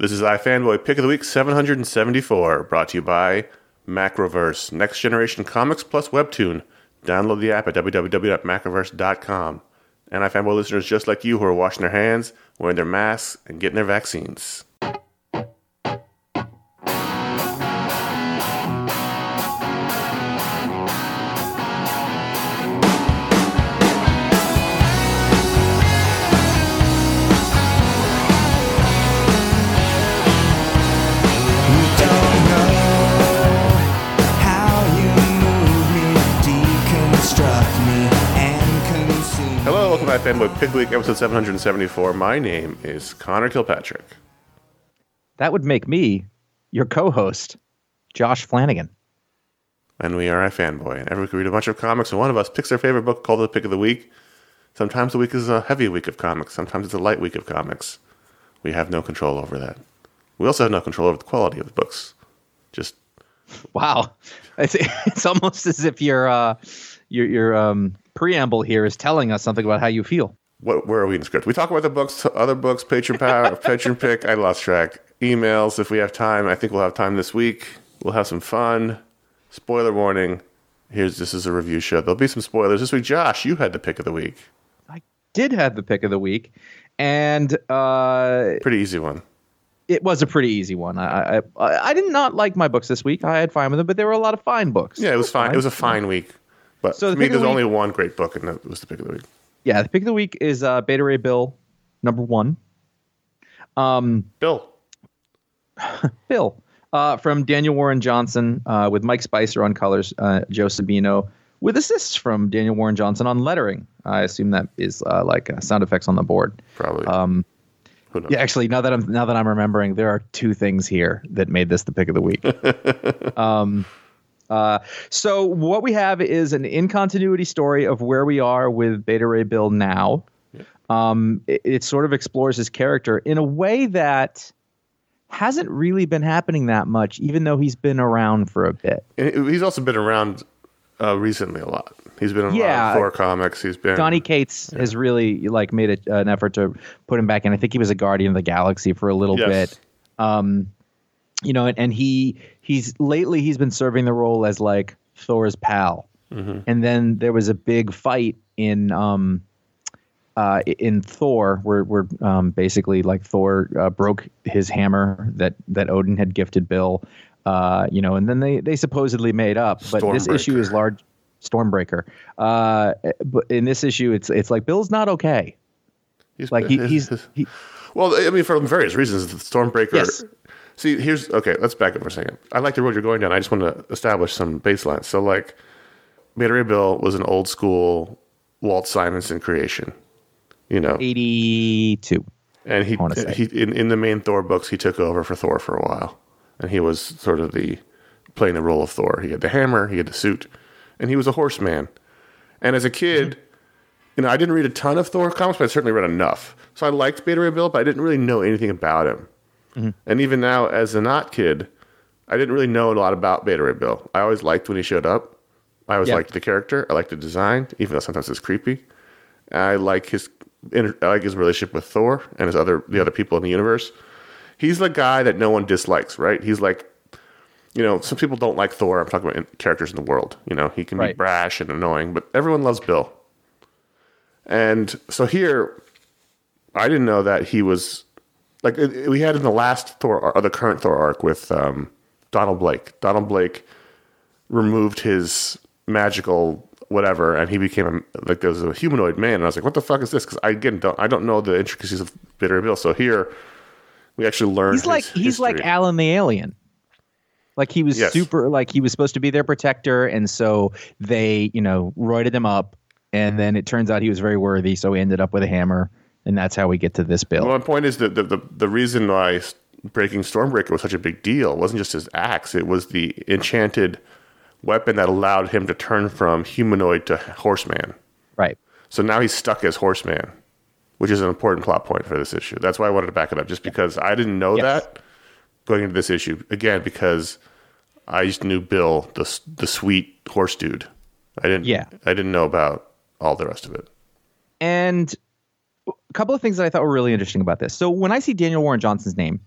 This is iFanboy Pick of the Week 774, brought to you by Macroverse, next generation comics plus webtoon. Download the app at www.macroverse.com. And iFanboy listeners just like you who are washing their hands, wearing their masks, and getting their vaccines. Hello, welcome to Pick of the Week, episode 774. My name is Conor Kilpatrick. That would make me your co-host, Josh Flanagan. And we are iFanboy. And every week we read a bunch of comics, and one of us picks their favorite book called the Pick of the Week. Sometimes the week is a heavy week of comics, sometimes it's a light week of comics. We have no control over that. We also have no control over the quality of the books. Just Wow, it's it's almost as if your uh, you're um, preamble here is telling us something about how you feel. what where are we in the script? We talk about the books, other books, patron power, patron pick. I lost track. Emails if we have time. I think we'll have time this week. We'll have some fun. Spoiler warning. Here's this is a review show. There'll be some spoilers this week. Josh, you had the pick of the week. I did have the pick of the week, and uh, Pretty easy one. it was a pretty easy one. I, I I did not like my books this week. I had fine with them, but there were a lot of fine books. Yeah, it was fine. It was a fine week. But So the for me, there's the only one great book, and that was the pick of the week. yeah. The pick of the week is uh, Beta Ray Bill, number one. Um, Bill. Bill uh, from Daniel Warren Johnson uh, with Mike Spicer on colors, uh, Joe Sabino with assists from Daniel Warren Johnson on lettering. I assume that is uh, like uh, sound effects on the board. Probably. Um, yeah, actually, now that I'm now that I'm remembering, there are two things here that made this the pick of the week. um, uh, so what we have is an in continuity story of where we are with Beta Ray Bill now. Um, it, it sort of explores his character in a way that hasn't really been happening that much, even though he's been around for a bit. He's also been around uh, recently a lot. He's been in a lot Yeah. of Thor comics. He's been Donny Cates has really like made a, an effort to put him back in. I think he was a Guardian of the Galaxy for a little Yes. bit. Um, you know, and, and he he's lately he's been serving the role as like Thor's pal. Mm-hmm. And then there was a big fight in um uh in Thor where where um basically like Thor uh, broke his hammer that that Odin had gifted Bill. Uh, you know, and then they they supposedly made up, but this issue is large. Stormbreaker. Uh, but in this issue, it's it's like Bill's not okay. He's Like he, he's he, Well, I mean, for various reasons, the Stormbreaker. Yes. See, here's okay. Let's back up for a second. I like the road you're going down. I just want to establish some baselines. So, like, Beta Ray Bill was an old school Walt Simonson creation, you know, eighty two. and he, he in, in the main Thor books, he took over for Thor for a while, and he was sort of the playing the role of Thor. He had the hammer, he had the suit, and he was a horseman. And as a kid, you know, I didn't read a ton of Thor comics, but I certainly read enough. So I liked Beta Ray Bill, but I didn't really know anything about him. Mm-hmm. And even now, as a not kid, I didn't really know a lot about Beta Ray Bill. I always liked when he showed up. I always liked the character. I liked the design, even though sometimes it's creepy. I like his I like his relationship with Thor and his other the other people in the universe. He's the guy that no one dislikes, right? He's like, you know, some people don't like Thor. I'm talking about in- characters in the world. You know, he can be brash and annoying, but everyone loves Bill. And so here, I didn't know that he was like it- it- we had in the last Thor, or the current Thor arc with um, Donald Blake. Donald Blake removed his magical whatever, and he became a, like there was a humanoid man. And I was like, "What the fuck is this?" Because I again don't I don't know the intricacies of Bitter Bill. So here, we actually learned. He's like he's like. Alan the alien. Like he was Yes. super like he was supposed to be their protector, and so they you know roided him up, and then it turns out he was very worthy, so he ended up with a hammer, and that's how we get to this bill. Well, my point is that the, the, the reason why breaking Stormbreaker was such a big deal wasn't just his axe, it was the enchanted weapon that allowed him to turn from humanoid to horseman. right. So now he's stuck as horseman, which is an important plot point for this issue. That's why I wanted to back it up, just because I didn't know Yes. that going into this issue. Again, because I just knew Bill, the the sweet horse dude. I didn't. Yeah. I didn't know about all the rest of it. And couple of things that I thought were really interesting about this. So when I see Daniel Warren Johnson's name,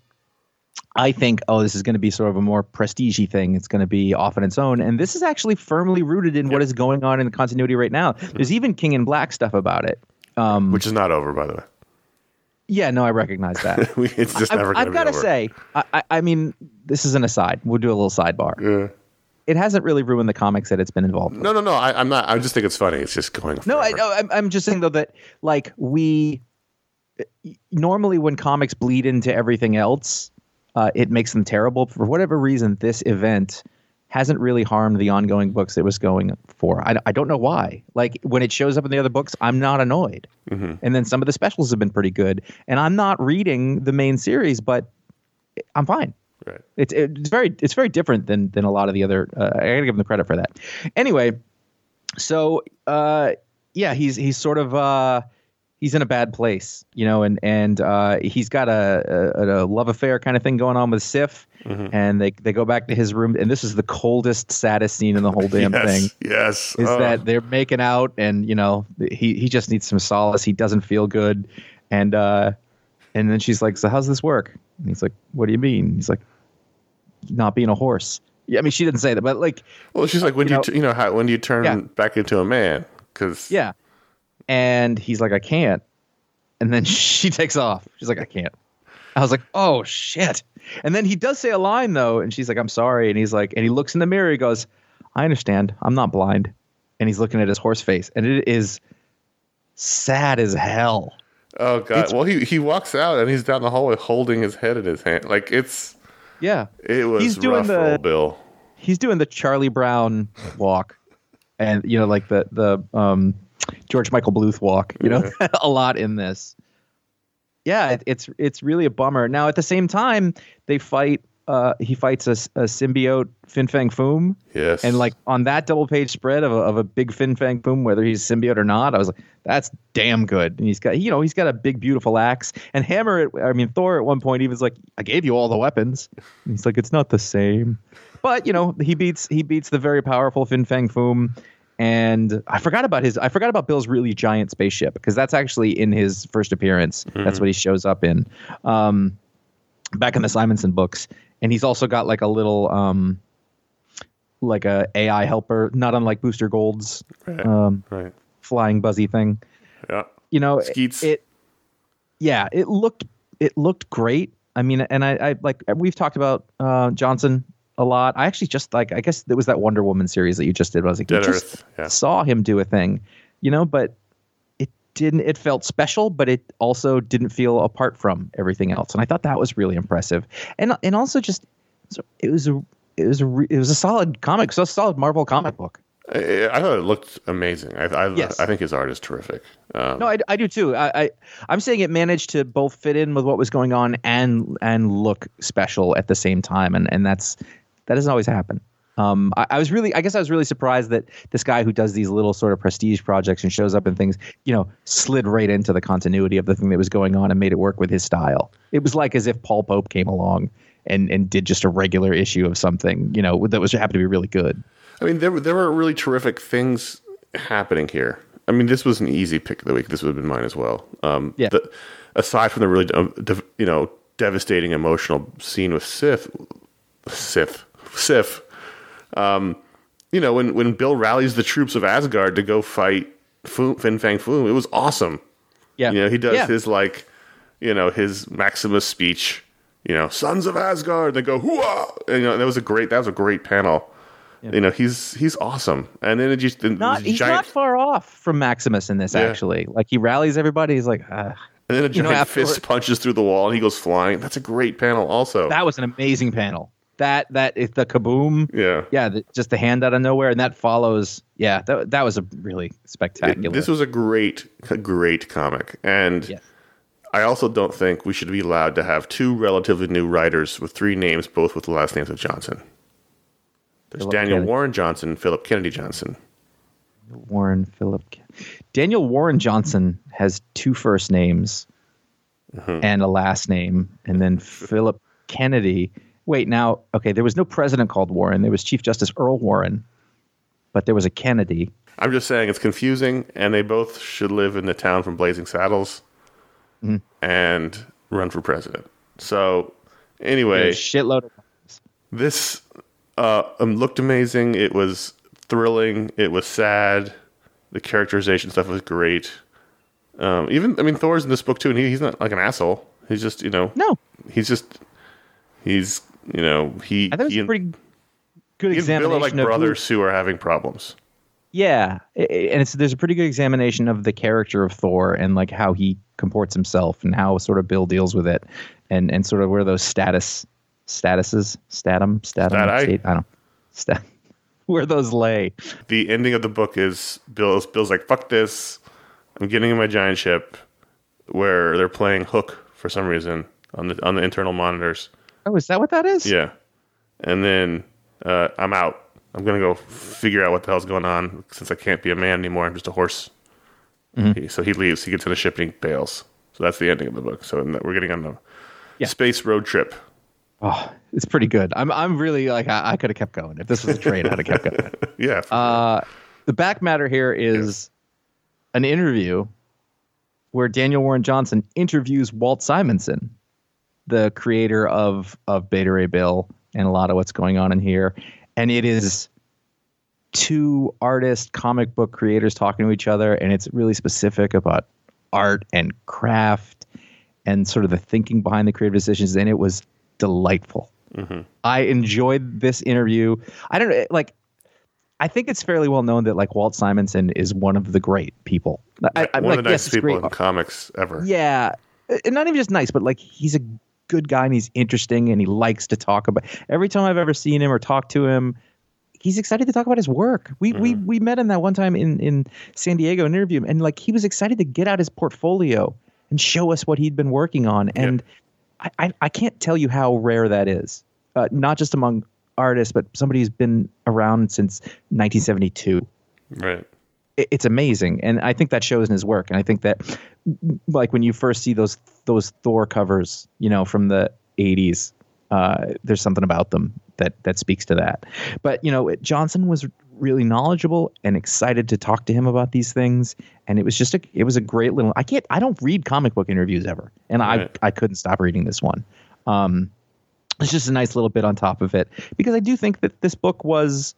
I think, oh, this is going to be sort of a more prestige thing. It's going to be off on its own. And this is actually firmly rooted in what is going on in the continuity right now. There's even King in Black stuff about it. Um, which is not over, by the way. yeah, no, I recognize that. It's just I, never I've to be got to say, I, I, I mean, this is an aside. We'll do a little sidebar. Yeah. It hasn't really ruined the comics that it's been involved with. No, no, no. I, I'm not. I just think it's funny. It's just going. No, I, forever. I'm just saying though that like we normally when comics bleed into everything else, uh, it makes them terrible. For whatever reason, this event hasn't really harmed the ongoing books it was going for. I, I don't know why. Like when it shows up in the other books, I'm not annoyed. And then some of the specials have been pretty good. And I'm not reading the main series, but I'm fine. Right. It's it's very it's very different than than a lot of the other. Uh, I gotta give him the credit for that. Anyway, so uh, yeah, he's he's sort of uh, he's in a bad place, you know, and and uh, he's got a, a, a love affair kind of thing going on with Sif, and they they go back to his room, and this is the coldest, saddest scene in the whole damn yes. thing Yes. is Oh. that they're making out and you know he he just needs some solace he doesn't feel good and uh and then she's like so how's this work and he's like what do you mean he's like not being a horse yeah i mean she didn't say that but like Well, she's like, when do you you, know- t- you know, how when do you turn Yeah. back into a man? Because yeah and he's like i can't. And then she takes off. She's like i can't. I was like oh shit. And then he does say a line though and she's like i'm sorry. And he's like and he looks in the mirror. He goes i understand. I'm not blind. And he's looking at his horse face. And it is sad as hell. Oh god. It's- well, he he walks out and he's down the hallway holding his head in his hand. Like it's yeah. it was He's doing rough the- Bill. he's doing the Charlie Brown walk, and you know, like the the um, George Michael Bluth walk. You know, a lot in this. Yeah, it, it's it's really a bummer. Now, at the same time, they fight. Uh, he fights a, a symbiote Fin Fang Foom, Yes. and like on that double page spread of a, of a big Fin Fang Foom, whether he's symbiote or not, I was like, that's damn good. And he's got you know he's got a big beautiful axe. And Hammer, at, I mean Thor, at one point he was like, I gave you all the weapons. And he's like, it's not the same. But you know he beats he beats the very powerful Fin Fang Foom. And I forgot about his. I forgot about Bill's really giant spaceship because that's actually in his first appearance. That's what he shows up in, um, back in the Simonson books. And he's also got like a little, um, like a AI helper, not unlike Booster Gold's Right. um, right. flying buzzy thing. Yeah. You know, Skeets. it. Yeah, it looked it looked great. I mean, and I, I like we've talked about uh, Johnson a lot. I actually just like I guess it was that Wonder Woman series that you just did. I was like, Dead Earth, yeah. saw him do a thing, you know, but it didn't. It felt special, but it also didn't feel apart from everything else. And I thought that was really impressive. And and also just it was a it was a re- it was a solid comic, so a solid Marvel comic book. I, I thought it looked amazing. I I, Yes. I think his art is terrific. Um, No, I, I do too. I, I I'm saying it managed to both fit in with what was going on and and look special at the same time, and and that's that doesn't always happen. Um, I, I was really, I guess, I was really surprised that this guy who does these little sort of prestige projects and shows up in things, you know, slid right into the continuity of the thing that was going on and made it work with his style. It was like as if Paul Pope came along and and did just a regular issue of something, you know, that was happened to be really good. I mean, there were there were really terrific things happening here. I mean, this was an easy pick of the week. This would have been mine as well. Um, Yeah. The, aside from the really um, you know devastating emotional scene with Sif, Sif, Sif. Um, you know when when Bill rallies the troops of Asgard to go fight Fu- Fin Fang Foom, it was awesome. Yeah, You know, he does Yeah. his like, you know, his Maximus speech. You know, sons of Asgard. They go hooah. And, you know, that was a great. That was a great panel. You know, he's he's awesome. And then it just Not, he's giant, not far off from Maximus in this. Yeah. Actually, like he rallies everybody. He's like, ah. and then a you know, giant fist punches through the wall and he goes flying. That's a great panel. Also, that was an amazing panel. That that is the kaboom. yeah. Yeah, the, just the hand out of nowhere, and that follows. Yeah, that that was a really It- spectacular. this was a great, a great comic, and Yes. I also don't think we should be allowed to have two relatively new writers with three names, both with the last names of Johnson. There's Philip Daniel Kennedy. Warren Johnson, and Philip Kennedy Johnson. Warren Philip. Daniel Warren Johnson has two first names Mm-hmm. and a last name, and then Philip Kennedy. Wait, now, okay, there was no president called Warren. There was Chief Justice Earl Warren, but there was a Kennedy. I'm just saying it's confusing, and they both should live in the town from Blazing Saddles Mm-hmm. and run for president. So Anyway, shitload of this uh, um, looked amazing. It was thrilling. It was sad. The characterization stuff was great. Um, even I mean, Thor's in this book too, and he, he's not like an asshole. He's just you know, No, he's just he's you know he. I think it was he a pretty good he and Bill examination like of who- brothers who are having problems. Yeah, and it's there's a pretty good examination of the character of Thor and like how he comports himself and how sort of Bill deals with it, and and sort of where those status statuses statum statum Stati? state, I don't stat, where those lay. The ending of the book is Bill's Bill's like fuck this. I'm getting in my giant ship, where they're playing Hook for some reason on the on the internal monitors. Oh, is that what that is? Yeah. And then uh, I'm out. I'm going to go figure out what the hell's going on since I can't be a man anymore. I'm just a horse. Mm-hmm. He, so he leaves. He gets in a ship and he bails. So that's the ending of the book. So we're getting on the Yeah. space road trip. Oh, it's pretty good. I'm I'm really like I, I could have kept going if this was a train. I'd have kept going. Yeah. Uh, the back matter here is an interview where Daniel Warren Johnson interviews Walt Simonson, the creator of of Beta Ray Bill and a lot of what's going on in here, and it is two artist comic book creators talking to each other, and it's really specific about art and craft and sort of the thinking behind the creative decisions, and it was delightful. Mm-hmm. I enjoyed this interview. I don't know, like I think it's fairly well known that like Walt Simonson is one of the great people. I, I'm One like, of the yes, nicest it's people in comics ever. Yeah, and not even just nice, but like he's a good guy and he's interesting and he likes to talk about. Every time I've ever seen him or talked to him, he's excited to talk about his work. We we we met him that one time in in San Diego and interviewed him, and like he was excited to get out his portfolio and show us what he'd been working on. And I, I I can't tell you how rare that is. Uh, not just among artists, but somebody who's been around since 1972 Right. It- it's amazing. And i think that shows in his work. And i think that like when you first see those those thor covers you know from the 80s uh, there's something about them that that speaks to that. But you know johnson was really knowledgeable and excited to talk to him about these things. And it was just a it was a great little i can't i don't read comic book interviews ever. And Right. i i couldn't stop reading this one. Um it's just a nice little bit on top of it. Because i do think that this book was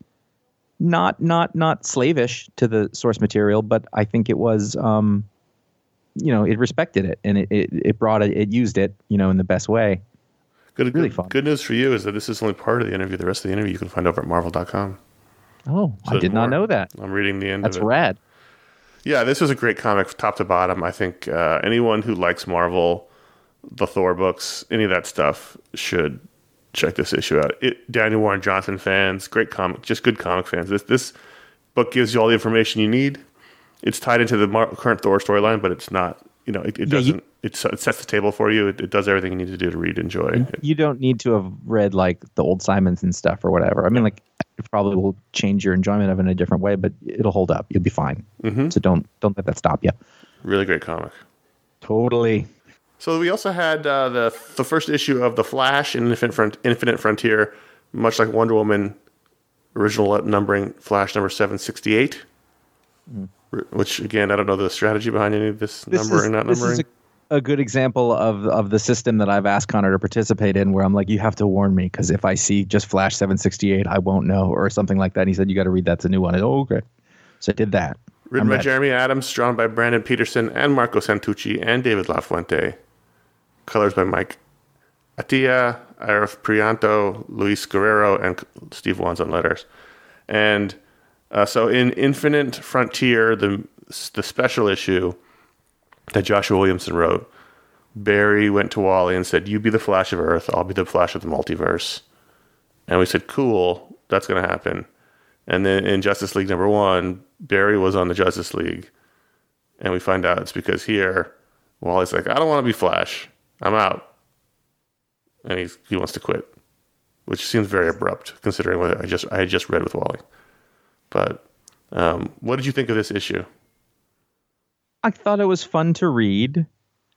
not not not slavish to the source material, but I think it was um, you know, it respected it and it, it, it brought it it used it, you know, in the best way. Good, Really good, fun. good news for you is that this is only part of the interview. The rest of the interview you can find over at marvel.com. Oh, I there's did not more. know that. I'm reading the end That's rad. Yeah, this was a great comic, top to bottom. I think uh, anyone who likes Marvel, the Thor books, any of that stuff, should check this issue out. It, Daniel Warren Johnson fans, great comic, just good comic fans. This this book gives you all the information you need. It's tied into the Mar- current Thor storyline, but it's not. You know, it, it Yeah, you- doesn't. it's, it sets the table for you. It, it does everything you need to do to read, enjoy. You don't need to have read like the old Simonson stuff or whatever. I mean, like it probably will change your enjoyment of it in a different way, but it'll hold up. You'll be fine. Mm-hmm. So don't don't let that stop you. really great comic. Totally. So we also had uh, the the first issue of the Flash in Infinite, Front, Infinite Frontier, much like Wonder Woman, original numbering Flash number seven sixty eight. Which again, I don't know the strategy behind any of this, This numbering, is, not this numbering. is a, good example of of the system that I've asked Conor to participate in, where I'm like, you have to warn me because if I see just Flash 768, I won't know, or something like that. And he said, you got to read that's a new one. I, oh, okay. So I did that. Written I'm by ready. Jeremy Adams, drawn by Brandon Peterson and Marco Santucci and David LaFuente. Colors by Mike Atiyeh, Arif Prianto, Luis Guerrero, and Steve Wands on letters. And uh, so in Infinite Frontier, the the special issue that Joshua Williamson wrote, Barry went to Wally and said, "You be the Flash of Earth, I'll be the Flash of the multiverse." And we said, "Cool, that's going to happen." And then in Justice League number one, Barry was on the Justice League, and we find out it's because here, Wally's like, "I don't want to be Flash, I'm out," and he's, he wants to quit, which seems very abrupt considering what I just I had just read with Wally. But um, what did you think of this issue? I thought it was fun to read,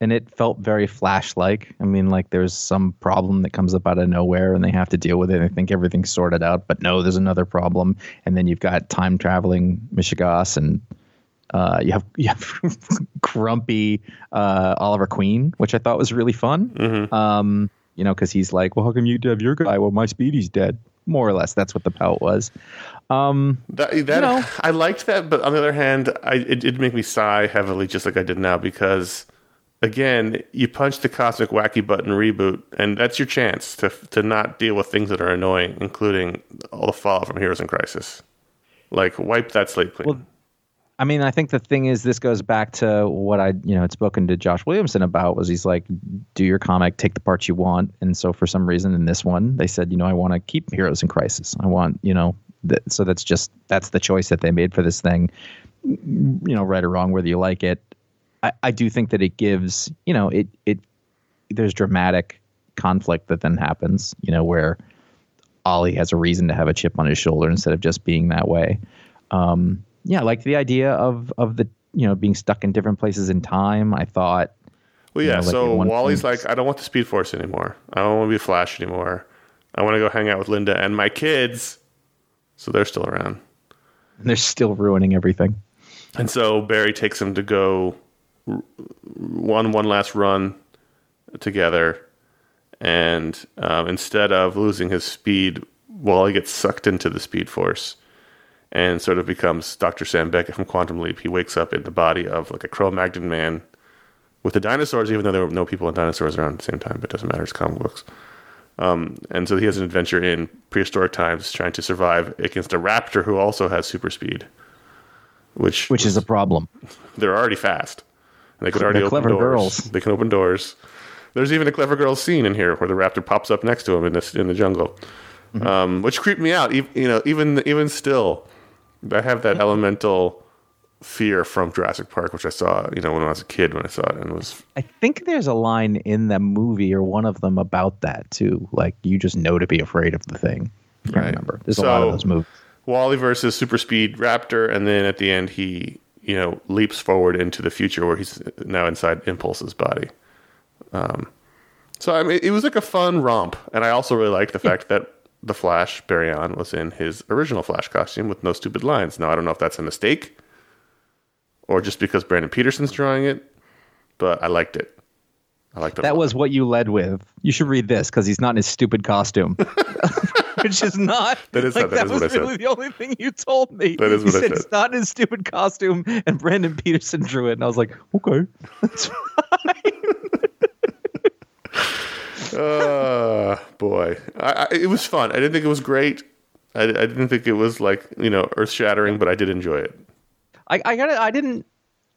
and it felt very Flash like. I mean, like there's some problem that comes up out of nowhere, and they have to deal with it. and think everything's sorted out, but no, there's another problem, and then you've got time traveling mishegas, and uh, you have you have grumpy uh, Oliver Queen, which I thought was really fun. Um, you know, because he's like, well, how come you have your guy? Well, my Speedy's dead. More or less, that's what the pout was. Um, That, that know. I liked that, but on the other hand, I, it did make me sigh heavily, just like I did now, because again, you punch the cosmic wacky button reboot, and that's your chance to to not deal with things that are annoying, including all the fallout from Heroes in Crisis. Like wipe that slate clean. Well, I mean, I think the thing is, this goes back to what I, you know, had spoken to Josh Williamson about. Was he's like, do your comic, take the parts you want, and so for some reason in this one, they said, you know, I want to keep Heroes in Crisis. I want, you know, so that's just that's the choice that they made for this thing. You know, right or wrong, whether you like it, I, I do think that it gives, you know, it it there's dramatic conflict that then happens, you know, where Ollie has a reason to have a chip on his shoulder instead of just being that way. Um, yeah, I liked the idea of of the you know being stuck in different places in time. I thought Well, you yeah. know, like so Wally's like, I don't want the Speed Force anymore. I don't want to be Flash anymore. I want to go hang out with Linda and my kids. So they're still around. And they're still ruining everything. And so Barry takes him to go one one last run together, and um, instead of losing his speed, Wally gets sucked into the Speed Force, and sort of becomes Doctor Sam Beckett from Quantum Leap. He wakes up in the body of like a Cro-Magnon man with the dinosaurs, even though there were no people and dinosaurs around at the same time. But it doesn't matter; it's comic books. Um, and so he has an adventure in prehistoric times, trying to survive against a raptor who also has super speed, which Which is a problem. they're already fast. And they can already They're open doors. girls. They can open doors. There's even a clever girl scene in here where the raptor pops up next to him in this in the jungle, Mm-hmm. um, which creeped me out. You know, even even still, I have that elemental fear from Jurassic Park, which I saw, you know, when I was a kid when I saw it, and was I think there's a line in the movie or one of them about that too. Like you just know to be afraid of the thing. I Right. remember. There's a lot of those movies. Wally versus super speed raptor, and then at the end he, you know, leaps forward into the future where he's now inside Impulse's body. Um, so I mean, it was like a fun romp, and I also really liked the fact that the Flash Barry Allen was in his original Flash costume with no stupid lines. Now I don't know if that's a mistake or just because Brandon Peterson's drawing it, but I liked it. I liked it. That was what you led with. You should read this because he's not in his stupid costume. Which is not. That is- like, that is was what I said. really the only thing you told me. That is you what I said. said. It's not in his stupid costume, and Brandon Peterson drew it, and I was like, okay. That's uh, boy, I, I, it was fun. I didn't think it was great. I, I didn't think it was like you know earth shattering, but I did enjoy it. I, I got it. I didn't.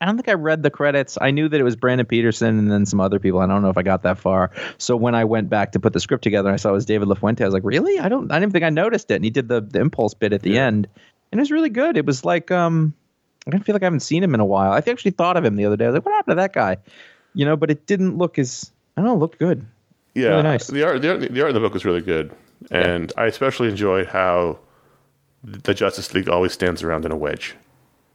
I don't think I read the credits. I knew that it was Brandon Peterson and then some other people. I don't know if I got that far. So when I went back to put the script together, and I saw it was David LaFuente. I was like, really? I don't. I didn't think I noticed it. And he did the, the impulse bit at the end, and it was really good. It was like um, I didn't feel like I haven't seen him in a while. I actually thought of him the other day. I was like, what happened to that guy? You know, but it didn't look as I don't know. It looked good. Yeah, Really nice. the art, the art, the art in the book was really good, and I especially enjoyed how the Justice League always stands around in a wedge.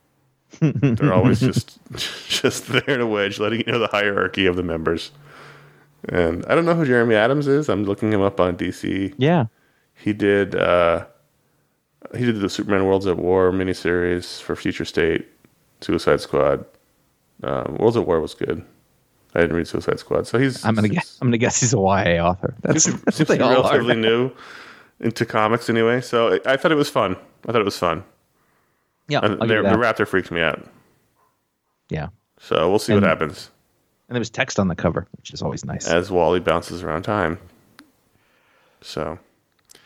They're always just just there in a wedge, letting you know the hierarchy of the members. And I don't know who Jeremy Adams is. I'm looking him up on DC. Yeah. He did uh, he did the Superman Worlds at War miniseries for Future State, Suicide Squad. Um, Worlds at War was good. I didn't read Suicide Squad, so he's I'm gonna guess. I'm gonna guess he's a YA author. That's, seems, to be are. relatively new into comics anyway. So I I thought it was fun. I thought it was fun. Yeah. The, the. Raptor freaked me out. Yeah. So we'll see And- what happens And there was text on the cover, which is always nice. as Wally bounces around time. So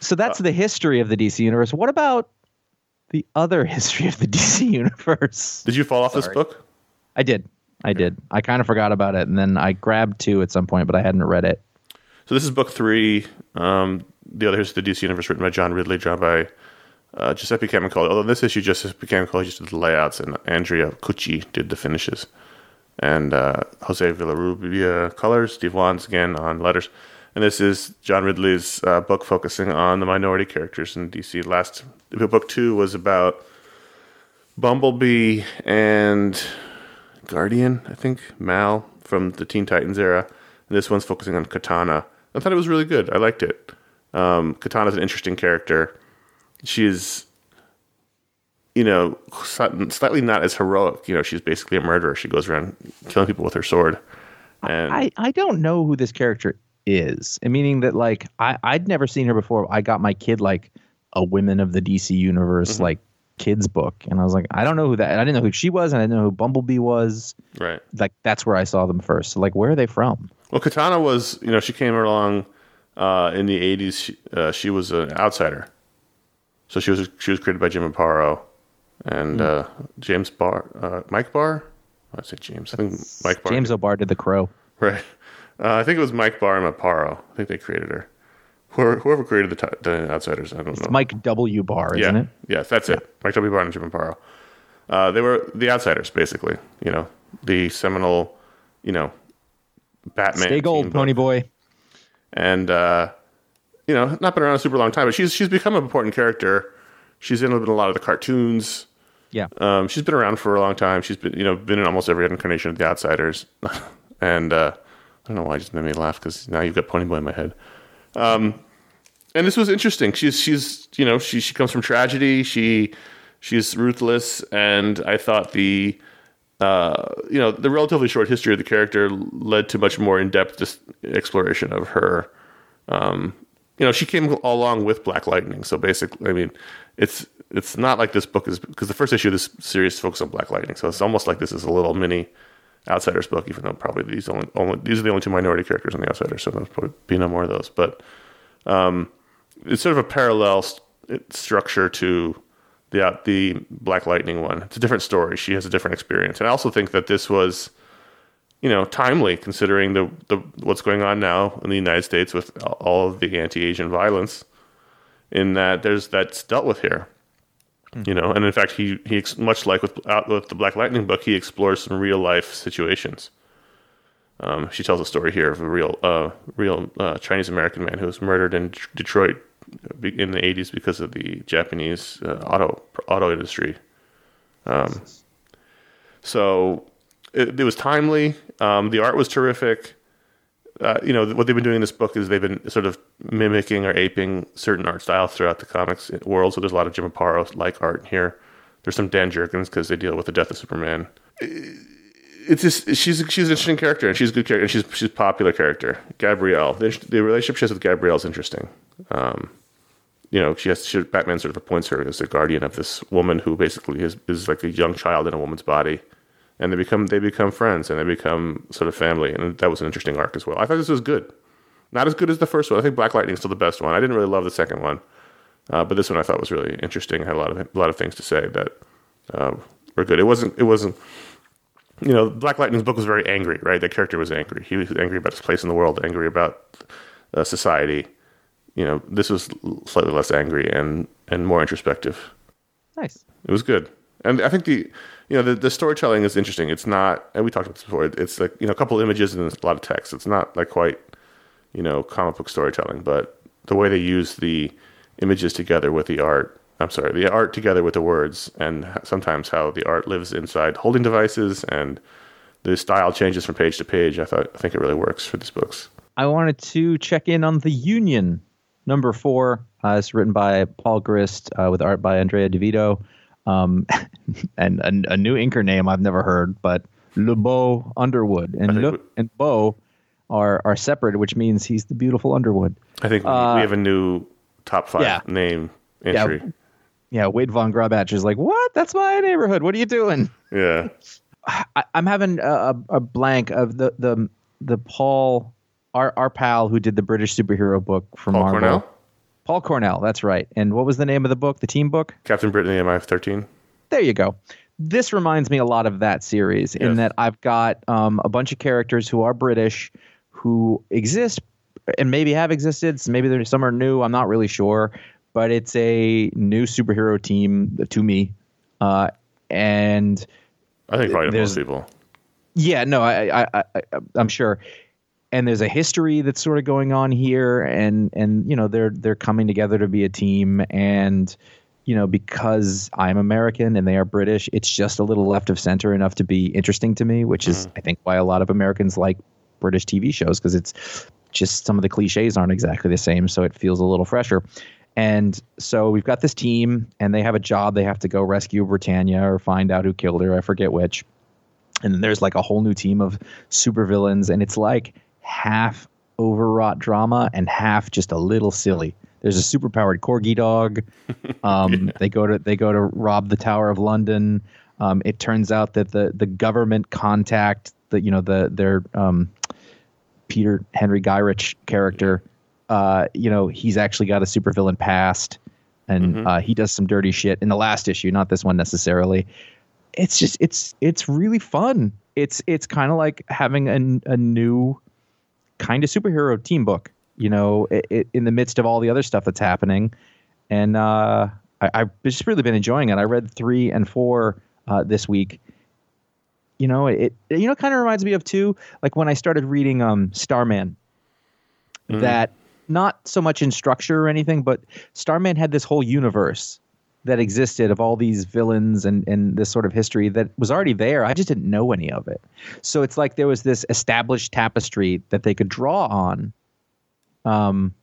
So Uh, that's the history of the DC universe. What about the other history of the DC universe? did you fall off this book? I did. I did. I kind of forgot about it, and then I grabbed two at some point, but I hadn't read it. So this is book three. Um, the other is the DC Universe, written by John Ridley, drawn by uh, Giuseppe Camuncoli. Although this issue, Giuseppe Camuncoli just did the layouts, and Andrea Cucchi did the finishes, and uh, Jose Villarrubia colors. Steve Wands again on letters. And this is John Ridley's uh, book focusing on the minority characters in DC. Last book two was about Bumblebee and Guardian, I think, Mal from the Teen Titans era. And this one's focusing on Katana. I thought it was really good. I liked it. Um, Katana's an interesting character. She's, you know, slightly slightly not as heroic. You know, she's basically a murderer. She goes around killing people with her sword. And I, I don't know who this character is, meaning that like I I'd never seen her before. I got my kid like a Women of the DC Universe Mm-hmm. like kids book, and I was like, I don't know who that. I didn't know who she was, and I didn't know who Bumblebee was. Right. Like that's where I saw them first. So like, where are they from? Well, Katana was, you know, she came along uh, in the '80s. She, uh, she was an outsider, so she was she was created by Jim Aparo and uh, James Barr, uh, Mike Barr. I say James. I think Mike Barr. James O'Barr did the Crow. Right. Uh, I think it was Mike Barr and Aparo. I think they created her. Whoever, whoever created the, t- the Outsiders, I don't know. Mike W. Barr, isn't it? Yes, that's it. Mike W. Barr and Jim Aparo. Uh, they were the Outsiders, basically. You know, the seminal, you know, Batman. Stay gold, Pony. Boy. and uh, you know, not been around a super long time, but she's she's become an important character. She's in a lot of the cartoons. Yeah. Um, she's been around for a long time. She's been, you know, been in almost every incarnation of the Outsiders, and uh, I don't know why I just made me laugh because now you've got Pony Boy in my head. Um, and this was interesting. She's she's you know she she comes from tragedy. She she's ruthless, and I thought the uh, you know the relatively short history of the character led to much more in depth exploration of her. Um, you know, she came along with Black Lightning, so basically, I mean, it's it's not like this book is because the first issue of this series focuses on Black Lightning, so it's almost like this is a little mini Outsiders book, even though probably these only, only these are the only two minority characters in the Outsiders, so there's probably be no more of those. But um, it's sort of a parallel st- structure to the out the Black Lightning one. It's a different story. She has a different experience, and I also think that this was, you know, timely considering the the what's going on now in the United States with all of the anti-Asian violence. In that there's that's dealt with here, you know, and in fact he he much like with out with the Black Lightning book he explores some real life situations. Um, she tells a story here of a real uh, real uh, Chinese American man who was murdered in Detroit in the 80s because of the Japanese uh, auto auto industry. Um, so it, it was timely. Um, the art was terrific. Uh, you know what they've been doing in this book is they've been sort of mimicking or aping certain art styles throughout the comics world. So there's a lot of Jim Aparo like art here. There's some Dan Jurgens because they deal with the death of Superman. It's just she's she's an interesting character and she's a good character and she's she's a popular character. Gabrielle, the, the relationship she has with Gabrielle is interesting. Um, you know, she has she, Batman sort of appoints her as the guardian of this woman who basically is is like a young child in a woman's body, and they become they become friends and they become sort of family, and that was an interesting arc as well. I thought this was good, not as good as the first one. I think Black Lightning is still the best one. I didn't really love the second one, uh, but this one I thought was really interesting. I had a lot of a lot of things to say that uh, were good. It wasn't it wasn't. You know, Black Lightning's book was very angry, right? The character was angry. He was angry about his place in the world, angry about uh, society you know, this was slightly less angry and and more introspective. Nice. It was good, and I think the you know the, the storytelling is interesting. It's not, and we talked about this before. It's like you know a couple images and a lot of text. It's not like quite you know comic book storytelling, but the way they use the images together with the art. I'm sorry, the art together with the words, and sometimes how the art lives inside holding devices, and the style changes from page to page. I thought I think it really works for these books. I wanted to check in on the Union number four. Uh, it's written by Paul Grist uh, with art by Andrea DeVito, um, and a, a new inker name I've never heard, but LeBeau Underwood and Le we- and Beau are are separate, which means he's the beautiful Underwood. I think we, we have a new top five yeah. name entry. Yeah, yeah, Wade von Grawbadger is like, what? That's my neighborhood. What are you doing? Yeah. I, I'm having a, a, a blank of the the the Paul our our pal who did the British superhero book from Paul Marvel. Cornell, Paul Cornell, that's right. And what was the name of the book? The team book? Captain Britain, and MI13. There you go. This reminds me a lot of that series in Yes. that I've got um, a bunch of characters who are British, who exist and maybe have existed. So maybe some are new. I'm not really sure, but it's a new superhero team to me, uh, and I think probably to most people. yeah, no, I, I, I I'm sure. And there's a history that's sort of going on here, and and you know they're they're coming together to be a team, and you know because I'm American and they are British, it's just a little left of center enough to be interesting to me, which is mm-hmm. I think why a lot of Americans like British TV shows because it's just some of the cliches aren't exactly the same, so it feels a little fresher. And so we've got this team, and they have a job. They have to go rescue Britannia or find out who killed her. I forget which and then there's like a whole new team of supervillains and it's like half overwrought drama and half just a little silly. There's a superpowered corgi dog. Um, They go to they go to rob the Tower of London. Um, it turns out that the the government contact the you know the their um, Peter Henry Gyrich character, uh, you know, he's actually got a supervillain past, and uh, he does some dirty shit in the last issue, not this one necessarily. It's just it's it's really fun. It's it's kind of like having a, a new kind of superhero team book, you know, i i in the midst of all the other stuff that's happening, and uh, I, I've just really been enjoying it. I read three and four uh, this week, you know it, it you know kind of reminds me of too like when i started reading um starman. That not so much in structure or anything but starman had this whole universe that existed of all these villains and and this sort of history that was already there i just didn't know any of it so it's like there was this established tapestry that they could draw on um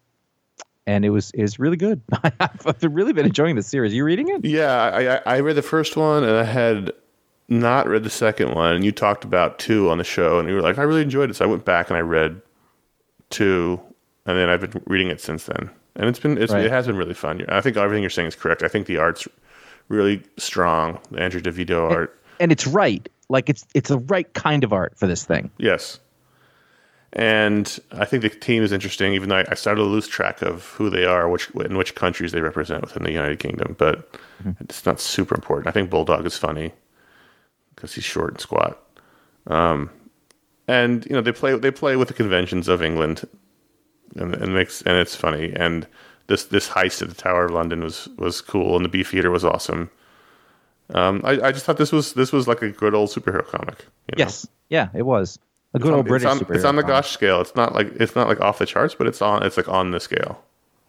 and it was was really good i've really been enjoying this series you reading it Yeah, I I read the first one and I had not read the second one. And you talked about two on the show, and you were like, I really enjoyed it. So I went back and I read two, and then I've been reading it since then. And it's been it's, Right. it has been really fun. I think everything you're saying is correct. I think the art's really strong. The Andrew DeVito art, and it's right like it's it's the right kind of art for this thing yes. And I think the team is interesting, even though I, I started to lose track of who they are, which in which countries they represent within the United Kingdom. But it's not super important. I think Bulldog is funny because he's short and squat. Um, and you know they play they play with the conventions of England, and, and makes and it's funny. And this this heist at the Tower of London was was cool, and the Beefeater was awesome. Um, I, I just thought this was this was like a good old superhero comic. You know? yes yeah it was a good It's on- old british it's on, it's on the comic. gosh scale. It's not like it's not like off the charts, but it's on it's like on the scale.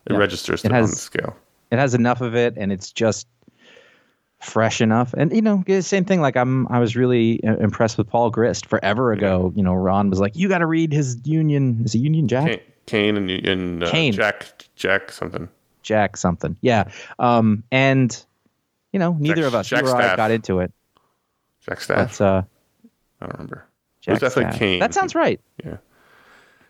It Yeah. registers It on the scale. it has enough of it and it's just fresh enough and you know same thing like i'm i was really uh, impressed with paul grist forever ago you know ron was like you got to read his union is it union jack Kane, and, and uh, Kane. Jack Jack something. jack something yeah um and you know neither Jack- of us Jack or I got into it Jack Staff. that's uh I don't remember. Jack it was definitely Staff. Kane. that sounds right Yeah.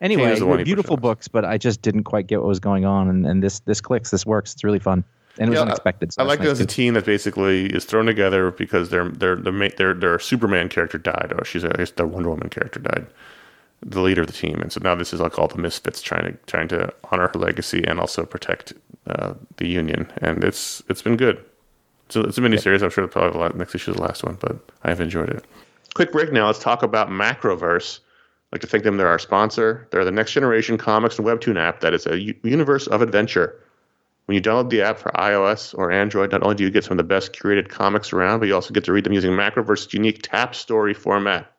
anyway is the one they're beautiful books but i just didn't quite get what was going on and, and this this clicks this works it's really fun and it was Yeah, unexpected so I like that's that as a team that basically is thrown together because their their their their, their Superman character died. Oh, she's a, I guess their Wonder Woman character died. The leader of the team, and so now this is like all the misfits trying to trying to honor her legacy and also protect uh, the Union, and it's it's been good. So it's a mini series. I'm sure there's probably the next issue is the last one, but I've enjoyed it. Quick break now. Let's talk about Macroverse. I'd like to thank them. They're our sponsor. They're the next generation comics and webtoon app that is a u- universe of adventure. When you download the app for iOS or Android, not only do you get some of the best curated comics around, but you also get to read them using Macroverse's unique tap story format.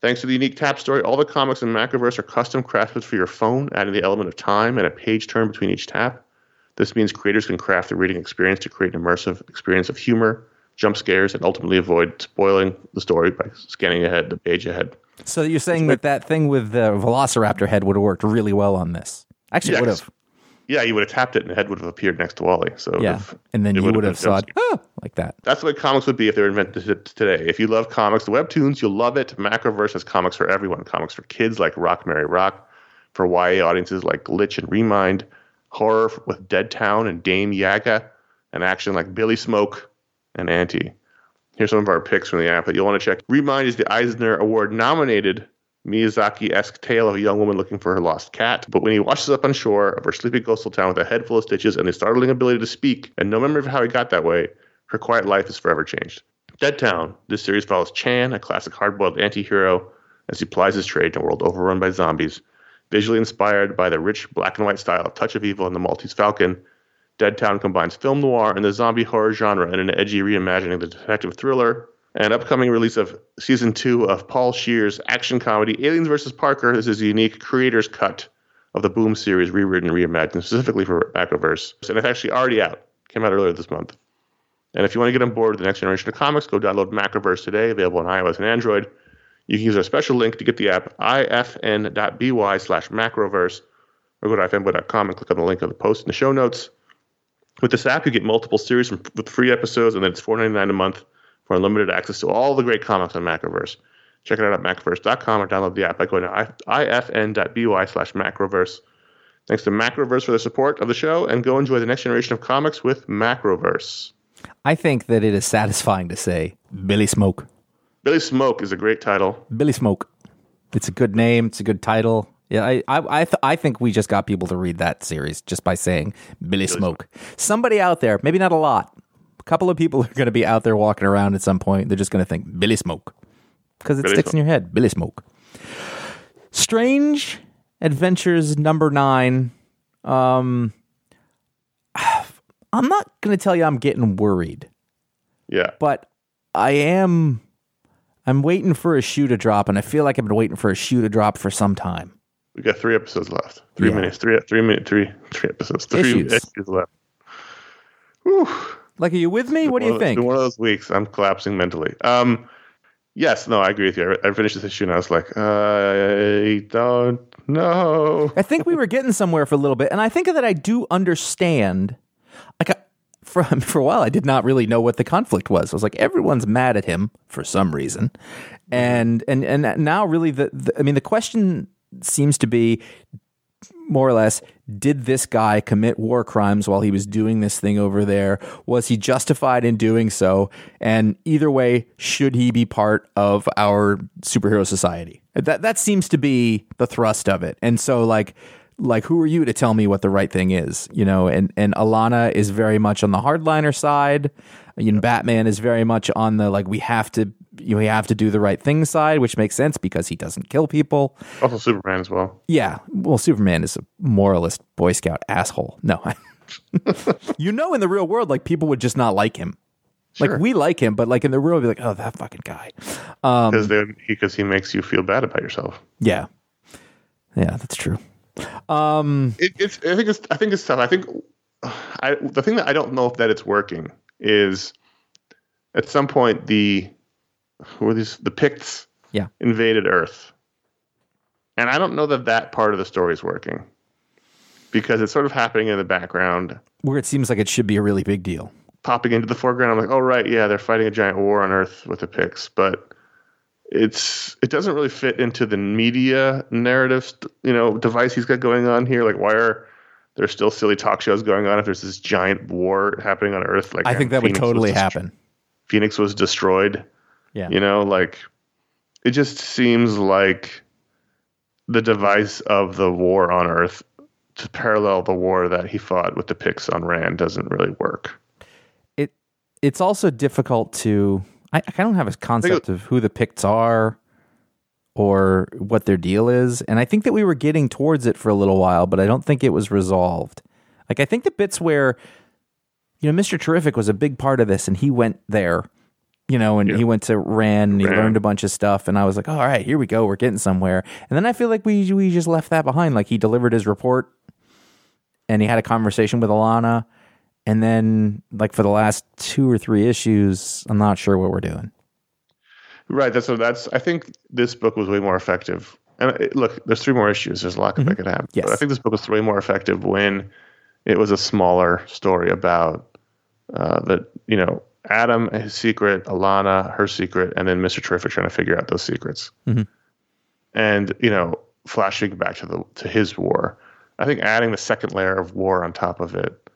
Thanks to the unique tap story, all the comics in Macroverse are custom crafted for your phone, adding the element of time and a page turn between each tap. This means creators can craft the reading experience to create an immersive experience of humor, jump scares, and ultimately avoid spoiling the story by scanning ahead, the page ahead. So you're saying that that thing with the Velociraptor head would have worked really well on this? Actually, it would have. Yeah, you would have tapped it and the head would have appeared next to Wally. So Yeah, and then you would have thought, like that. That's the way comics would be if they were invented today. If you love comics, the webtoons, you'll love it. Macroverse has comics for everyone. Comics for kids like Rock Mary Rock, for YA audiences like Glitch and Remind, horror with Dead Town and Dame Yaga, and action like Billy Smoke and Auntie. Here's some of our picks from the app that you'll want to check. Remind is the Eisner Award nominated Miyazaki esque tale of a young woman looking for her lost cat. But when he washes up on shore of her sleepy coastal town with a head full of stitches and the startling ability to speak and no memory of how he got that way, her quiet life is forever changed. Dead Town. This series follows Chan, a classic hard-boiled anti-hero, as he plies his trade in a world overrun by zombies. Visually inspired by the rich black and white style of Touch of Evil and the Maltese Falcon, Dead Town combines film noir and the zombie horror genre in an edgy reimagining of the detective thriller. An upcoming release of season two of Paul Scheer's action comedy Aliens vs. Parker. This is a unique creator's cut of the Boom series, rewritten and reimagined specifically for Macroverse. And it's actually already out. Came out earlier this month. And if you want to get on board with the next generation of comics, go download Macroverse today, available on iOS and Android. You can use our special link to get the app, ifn.by slash macroverse, or go to ifanboy.com and click on the link of the post in the show notes. With this app, you get multiple series with free episodes, and then it's $4.99 a month for unlimited access to all the great comics on Macroverse. Check it out at macroverse.com or download the app by going to i- ifn.by slash macroverse. Thanks to Macroverse for the support of the show, and go enjoy the next generation of comics with Macroverse. I think that it is satisfying to say Billy Smoke. Billy Smoke is a great title. Billy Smoke. It's a good name. It's a good title. Yeah, I I I, th- I think we just got people to read that series just by saying Billy, Smoke. Somebody out there, maybe not a lot, couple of people are going to be out there walking around at some point. They're just going to think Billy Smoke because it Billy sticks in your head. Billy Smoke. Strange Adventures number nine. Um, I'm not going to tell you I'm getting worried Yeah. but I am I'm waiting for a shoe to drop, and I feel like I've been waiting for a shoe to drop for some time. We got three episodes left. Three Yeah. minutes. Three three minute three three episodes. Three Issues. issues left. Whew. Like, are you with me? What do you of- think? one of those weeks. I'm collapsing mentally. Um, yes, no, I agree with you. I, I finished this issue and I was like, I don't know. I think we were getting somewhere for a little bit, and I think that I do understand. Like, I, for for a while, I did not really know what the conflict was. I was like, everyone's mad at him for some reason, and and and now, really, the, the I mean, the question seems to be more or less did this guy commit war crimes while he was doing this thing over there? Was he justified in doing so? And either way should he be part of our superhero society? That that seems to be the thrust of it. And so like like who are you to tell me what the right thing is you know? And and Alanna is very much on the hardliner side you know Batman is very much on the like we have to you know, we have to do the right thing side which makes sense because he doesn't kill people Also, Superman as well. yeah. Well, Superman is a moralist Boy Scout asshole. No. you know, in the real world, like people would just not like him. Like we like him, but like in the real, world, be like, oh, that fucking guy. Um, Because they because he makes you feel bad about yourself. Yeah. Yeah, that's true. It, it's I think it's I think it's tough. I think I the thing that I don't know if that it's working is at some point the who are these the Pykkts Yeah. invaded Earth, and I don't know that that part of the story is working because it's sort of happening in the background, Where it seems like it should be a really big deal. popping into the foreground. I'm like, oh right, yeah, they're fighting a giant war on Earth with the Pykkts, but it's it doesn't really fit into the media narrative, you know, device he's got going on here. Like, why are there still silly talk shows going on if there's this giant war happening on Earth? Like, I think that would Phoenix was totally destro- happen. Phoenix was destroyed. Yeah. You know, like it just seems like the device of the war on Earth to parallel the war that he fought with the Pykkts on Rann doesn't really work. It it's also difficult to I, I don't have a concept of who the Pykkts are or what their deal is. And I think that we were getting towards it for a little while, but I don't think it was resolved. Like I think the bits where you know, Mr. Terrific was a big part of this and he went there, you know, and he went to Rann and he Rann. learned a bunch of stuff and I was like, oh, all right, here we go, we're getting somewhere. And then I feel like we we just left that behind. Like he delivered his report and he had a conversation with Alanna. And then, like for the last two or three issues, I'm not sure what we're doing. Right. That's so. That's. I think this book was way more effective. And uh, it, look, there's three more issues. There's a lot mm-hmm. that could happen. Yes. But I think this book was way more effective when it was a smaller story about uh, the you know Adam his secret, Alanna her secret, and then Mister Terrific trying to figure out those secrets. Mm-hmm. And you know, flashing back to the to his war. I think adding the second layer of war on top of it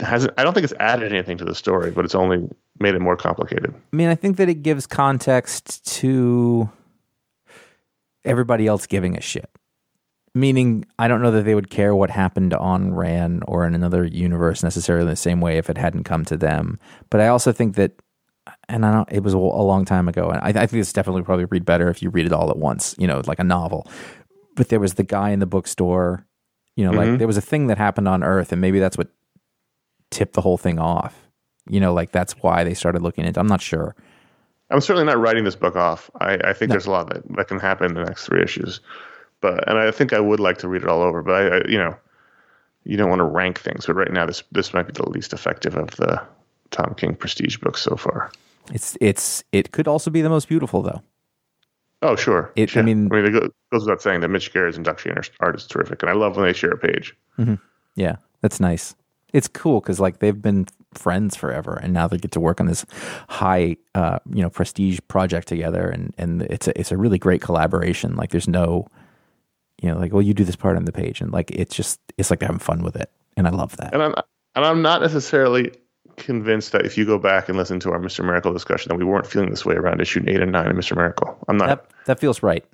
hasn't. I don't think it's added anything to the story, but it's only made it more complicated. I mean, I think that it gives context to everybody else giving a shit. Meaning, I don't know that they would care what happened on Rann or in another universe necessarily in the same way if it hadn't come to them. But I also think that, and I don't, it was a, long time ago, and I, I think it's definitely probably read better if you read it all at once, you know, like a novel. But there was the guy in the bookstore, you know, like mm-hmm. there was a thing that happened on Earth, and maybe that's what tipped the whole thing off. You know, like that's why they started looking into. I'm not sure. I'm certainly not writing this book off. I, I think there's a lot that, that can happen in the next three issues, but and I think I would like to read it all over. But I, I you know, you don't want to rank things. But right now, this this might be the least effective of the Tom King prestige books so far. It's it's it could also be the most beautiful though. Oh sure, It- I mean- I mean, it go- goes without saying that Mitch Gerads induction art is terrific, and I love when they share a page. Mm-hmm. Yeah, that's nice. It's cool because like they've been friends forever, and now they get to work on this high, uh, you know, prestige project together, and and it's a it's a really great collaboration. Like there's no, you know, like well, you do this part on the page, and like it's just it's like having fun with it, and I love that. And I'm and I'm not necessarily convinced that if you go back and listen to our Mr. Miracle discussion that we weren't feeling this way around issue eight and nine of Mr. Miracle. I'm not. That that feels right.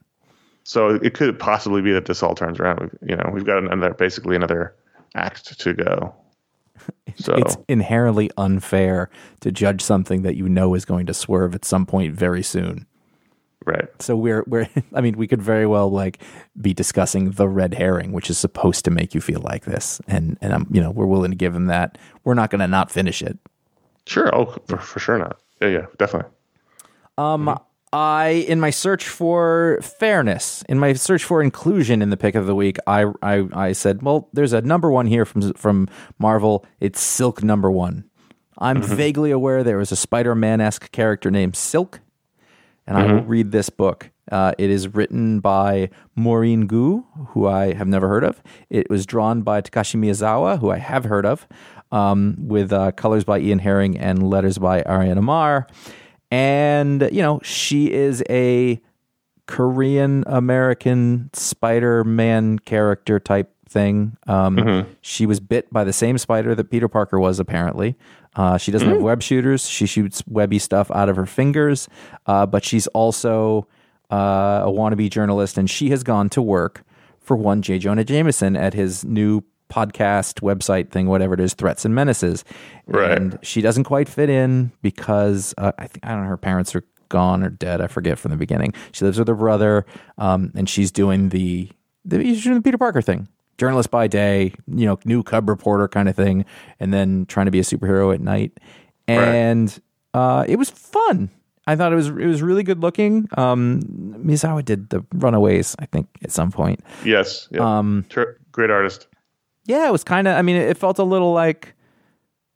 So it could possibly be that this all turns around. We've, you know, we've got another basically another act to go. So It's inherently unfair to judge something that you know is going to swerve at some point very soon. right, So we're we're I mean we could very well like be discussing the red herring, which is supposed to make you feel like this, and and I'm you know we're willing to give him that. We're not going to not finish it. sure. Oh, for, for sure not. Yeah, yeah, definitely. Um, I in my search for fairness, in my search for inclusion in the pick of the week, I I, I said, well, there's a number one here from from Marvel. It's Silk number one. I'm vaguely aware there was a Spider-Man esque character named Silk, and I will read this book. Uh, it is written by Maurene Goo, who I have never heard of. It was drawn by Takashi Miyazawa, who I have heard of, um, with uh, colors by Ian Herring and letters by Ariana Maher. And, you know, she is a Korean American Spider Man character type thing. Um, She was bit by the same spider that Peter Parker was, apparently. Uh, she doesn't have web shooters. She shoots webby stuff out of her fingers, uh, but she's also uh, a wannabe journalist, and she has gone to work for one J. Jonah Jameson at his new podcast website thing, whatever it is, Threats and Menaces. Right. And she doesn't quite fit in because uh, I think I don't know her parents are gone or dead. I forget from the beginning. She lives with her brother, um, and she's doing the the, she's doing the Peter Parker thing. Journalist by day, you know, new cub reporter kind of thing, and then trying to be a superhero at night. And uh, it was fun. I thought it was it was really good looking. Um, Miyazawa did the Runaways, I think, at some point. Yes. Yeah. Um, great artist. Yeah, it was kind of. I mean, it felt a little like,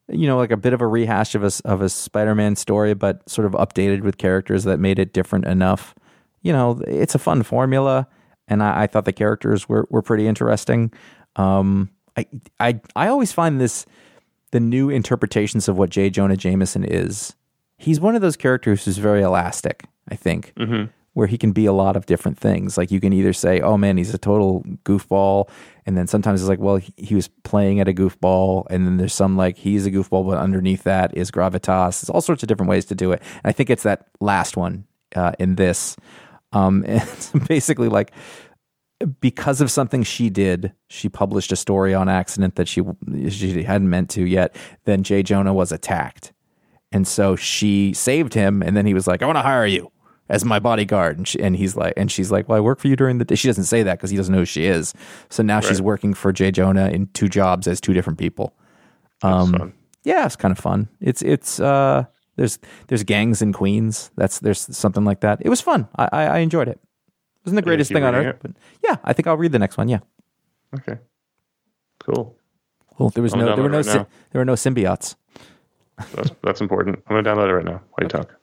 you know, like a bit of a rehash of a of a Spider-Man story, but sort of updated with characters that made it different enough. You know, it's a fun formula, and I, I thought the characters were were pretty interesting. Um, I I I always find this the new interpretations of what J. Jonah Jameson is. He's one of those characters who's very elastic. I think where he can be a lot of different things. Like you can either say, "Oh man, he's a total goofball," and then sometimes it's like, "Well, he, was playing at a goofball," and then there's some like he's a goofball, but underneath that is gravitas. There's all sorts of different ways to do it. And I think it's that last one uh, in this. Um, it's basically like because of something she did, she published a story on accident that she she hadn't meant to yet. Then Jay Jonah was attacked, and so she saved him. And then he was like, "I want to hire you as my bodyguard." And she, and he's like, and she's like, "Well, I work for you during the day." She doesn't say that because he doesn't know who she is. So now she's working for Jay Jonah in two jobs as two different people. Fun. Yeah, it's kind of fun. It's it's uh there's there's gangs in Queens. That's there's something like that. It was fun. I I, I enjoyed it. It wasn't the greatest thing on earth, but yeah, I think I'll read the next one. Yeah. Okay. Cool. Well, there was I'm no there were downloading no sy- there were no symbiotes. That's that's important. I'm gonna download it right now. While you talk.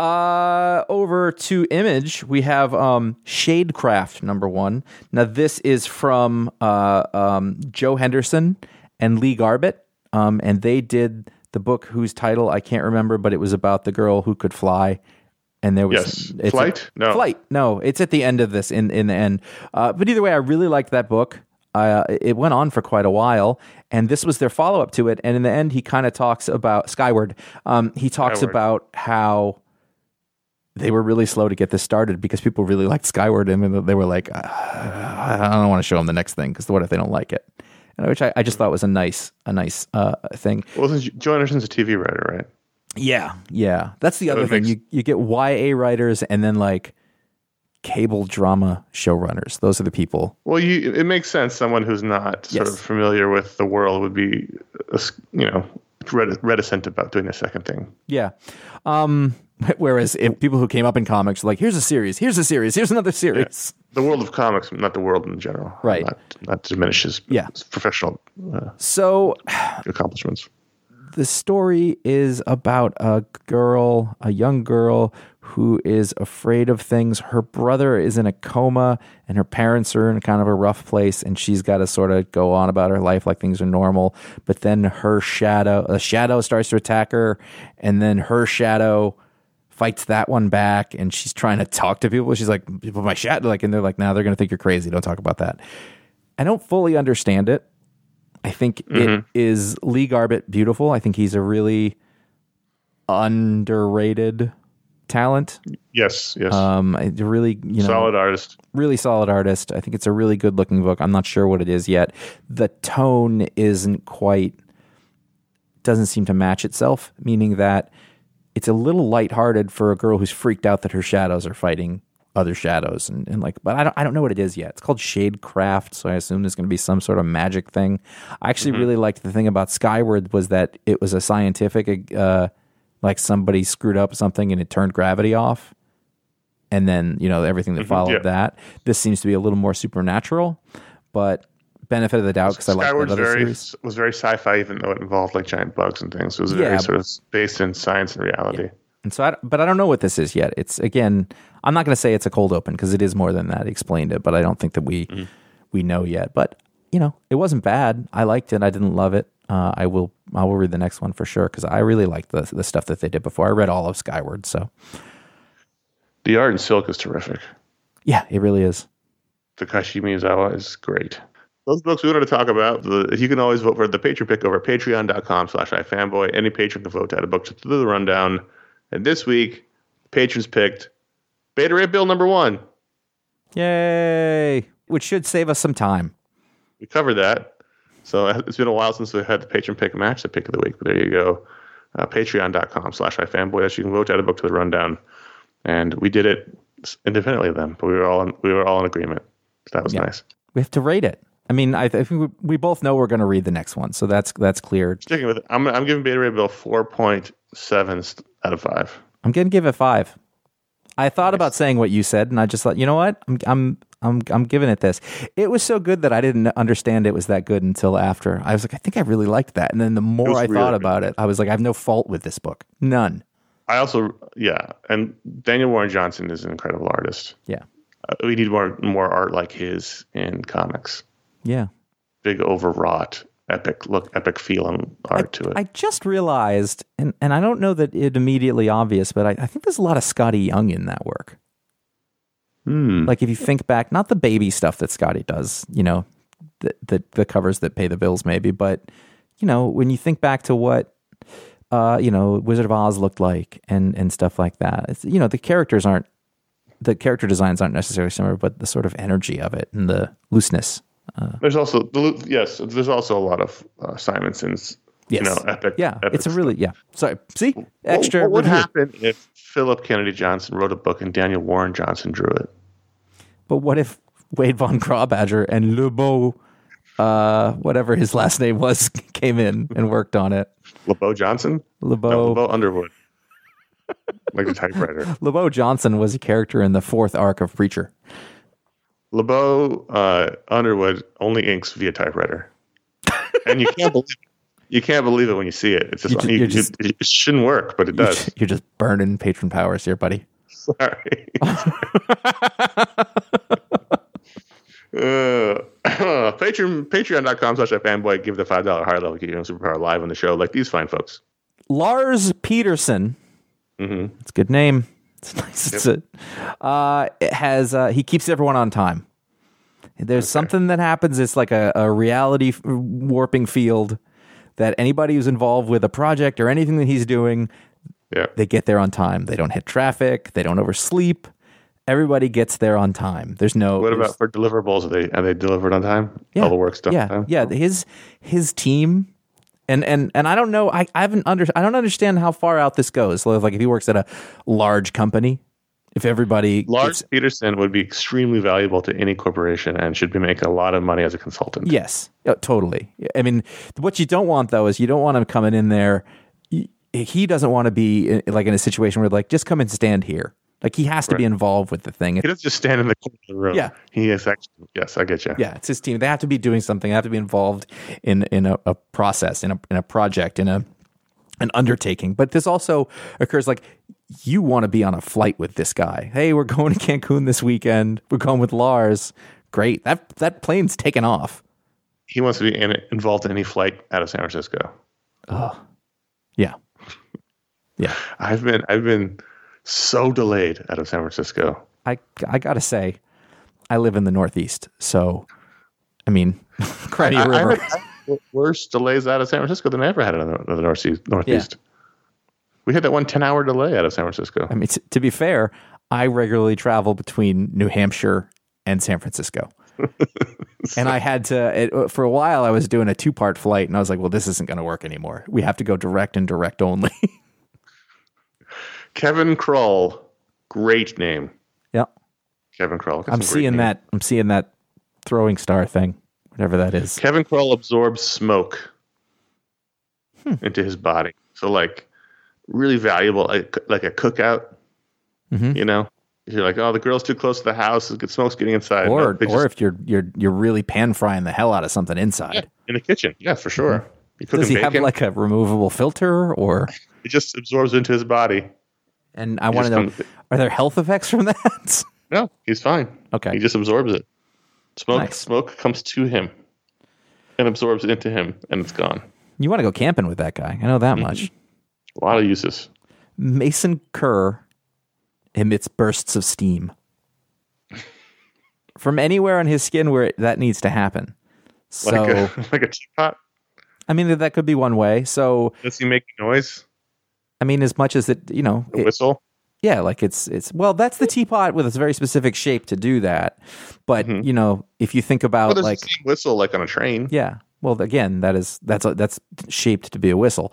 Uh, over to Image, we have um, Shadecraft number one. Now, this is from uh, um, Joe Henderson and Lee Garbett, um, and they did the book whose title I can't remember, but it was about the girl who could fly. And there was Yes. it's Flight? No. flight. No, it's at the end of this. In in the end, uh, but either way, I really liked that book. Uh, it went on for quite a while, and this was their follow up to it. And in the end, he kind of talks about Skyward. Um, he talks Skyward. about how they were really slow to get this started because people really liked Skyward, and they were like, "Uh, I don't want to show them the next thing because what if they don't like it? And which I, I just thought was a nice, a nice uh, thing. Well, Joe Henderson's a TV writer, right? Yeah, yeah. That's the other thing. makes- You you get YA writers and then like cable drama showrunners. Those are the people. Well, you it makes sense. Someone who's not sort Yes. of familiar with the world would be, uh, you know, reticent about doing a second thing. Yeah. Um, whereas if people who came up in comics are like, here's a series, here's a series, here's another series. The world of comics, not the world in general. Right. Not, not diminishes. Yeah. professional uh, So accomplishments. the story is about a girl, a young girl who is afraid of things. Her brother is in a coma and her parents are in kind of a rough place and she's got to sort of go on about her life like things are normal. But then her shadow, a shadow starts to attack her and then her shadow fights that one back and she's trying to talk to people. She's like, people, my shadow, like, and they're like, now they're going to think you're crazy. Don't talk about that. I don't fully understand it. I think it is Lee Garbett beautiful. I think he's a really underrated talent. Yes, yes. Um, really, you know, Solid artist. really solid artist. I think it's a really good looking book. I'm not sure what it is yet. The tone isn't quite doesn't seem to match itself, meaning that it's a little lighthearted for a girl who's freaked out that her shadows are fighting other shadows and, and like but I don't I don't know what it is yet. It's called Shadecraft, so I assume there's gonna be some sort of magic thing. I actually really liked the thing about Skyward was that it was a scientific uh like somebody screwed up something and it turned gravity off and then you know everything that followed yeah. that. This seems to be a little more supernatural, but benefit of the doubt because I like that other very series. was very sci-fi, even though it involved like giant bugs and things. It was Yeah. very sort of based in science and reality. And so, I, but I don't know what this is yet. It's again, I'm not going to say it's a cold open because it is more than that. He explained it, but I don't think that we Mm-hmm. we know yet. But you know, it wasn't bad. I liked it. I didn't love it. Uh, I will I will read the next one for sure because I really liked the the stuff that they did before. I read all of Skyward, so The art in Silk is terrific. yeah, it really is. Takashi Miyazawa is great. Those books we wanted to talk about, the, you can always vote for the patron pick over at patreon.com slash ifanboy. Any patron can vote to add a book to the rundown. And this week, patrons picked Beta Ray Bill number one. Yay! Which should save us some time. We covered that. So it's been a while since we had the patron pick match, the pick of the week. But there you go. Uh, Patreon.com slash ifanboy. That's you can vote to add a book to the rundown. And we did it independently of them, but we were all in, we were all in agreement. So that was nice. We have to rate it. I mean, I, I think we, we both know we're going to read the next one, so that's that's clear. Sticking with it, I'm, I'm giving Beta Ray Bill 4.7 out of 5. I'm gonna give it five. I thought about saying what you said, and I just thought, you know what? I'm I'm I'm I'm giving it this. It was so good that I didn't understand it was that good until after. I was like, I think I really liked that. And then the more I really, thought about it, I was like, I have no fault with this book. None. I also, yeah, and Daniel Warren Johnson is an incredible artist. Yeah. Uh, we need more more art like his in comics. Yeah. Big overwrought, epic look, epic feeling art to it. I just realized, and, and I don't know that it immediately obvious, but I, I think there's a lot of Skottie Young in that work. Hmm. Like if you think back, not the baby stuff that Skottie does, you know, the, the the covers that pay the bills maybe, but you know, when you think back to what uh, you know, Wizard of Oz looked like and and stuff like that. It's, you know, the characters aren't the character designs aren't necessarily similar, but the sort of energy of it and the looseness. There's also the yes. There's also a lot of uh, Simonson's. You know, epic. Yeah, epic it's a really yeah. Sorry, see, extra. What would happen if Philip Kennedy Johnson wrote a book and Daniel Warren Johnson drew it? But what if Wade von Grawbadger and LeBeau, uh, whatever his last name was, came in and worked on it? LeBeau Johnson? LeBeau, No, LeBeau Underwood. like a typewriter. LeBeau Johnson was a character in the fourth arc of Preacher. LeBeau uh, Underwood only inks via typewriter, and you can't believe it. You can't believe it when you see it. It's just, You you- just- it, it shouldn't work, but it does. You're just burning patron powers here, buddy. Sorry. uh, Patreon, patreon.com slash fanboy. Give the $5 higher level, get your own superpower live on the show, like these fine folks. Lars Pedersen. Mhm. It's a good name. It's nice. It's a, uh, it has uh, he keeps everyone on time. There's something that happens. It's like a, a reality f- warping field that anybody who's involved with a project or anything that he's doing, Yeah. they get there on time. They don't hit traffic. They don't oversleep. Everybody gets there on time. There's no. What about for deliverables? Are they, are they delivered on time? All the work's done yeah, on time? Yeah, his his team and and and I don't know. I, I haven't under I don't understand how far out this goes. Like if he works at a large company, if everybody Lars gets- Pedersen would be extremely valuable to any corporation and should be making a lot of money as a consultant. yes, totally. I mean, what you don't want though is you don't want him coming in there. He- He doesn't want to be eh, like in a situation where like just come and stand here. Like he has to be involved with the thing. He doesn't just stand in the corner of the room. Yeah. He is actually, yes, I get you. Yeah, it's his team. They have to be doing something. They have to be involved in in a, a process, in a in a project, in a an undertaking. But this also occurs like you want to be on a flight with this guy. Hey, we're going to Cancun this weekend. We're going with Lars. Great. That that plane's taken off. He wants to be in, involved in any flight out of San Francisco. Oh, yeah. Yeah. I've been I've been so delayed out of San Francisco. I I gotta say, I live in the Northeast, so I mean, Credit I, I River. had I worse delays out of San Francisco than I ever had out of the Northeast. Northeast. We had that one 10 hour delay out of San Francisco. I mean, t- to be fair, I regularly travel between New Hampshire and San Francisco. and I had to, it, uh, for a while, I was doing a two part flight, and I was like, well, this isn't going to work anymore. We have to go direct and direct only. Kevin Krull, great name. yeah. Kevin Krull. I'm seeing that. I'm seeing that throwing star thing, whatever that is. Kevin Krull absorbs smoke Hmm. into his body. So, like, really valuable, like, like a cookout. Mhm. You know, if you're like, oh, the girl's too close to the house, the smoke's getting inside. Or, they or just- if you're you're you're really pan frying the hell out of something inside. in the kitchen, yeah, for sure. Mm-hmm. Does he bacon, have like a removable filter, or? it just absorbs into his body. And I want to know, comes- are there health effects from that? No, he's fine. Okay. He just absorbs it. Smoke Nice. smoke comes to him and absorbs it into him and it's gone. you want to go camping with that guy? I know that mm-hmm. much. A lot of uses. Mason Kerr emits bursts of steam from anywhere on his skin where it, that needs to happen. So, Like a like a teapot. I mean, that could be one way. So, Does he make noise? I mean, as much as it, you know, A it- whistle? yeah, like it's it's well, that's the teapot with a very specific shape to do that. But you know, if you think about Well, like the same whistle like on a train. Yeah. Well, again, that is that's a, that's shaped to be a whistle.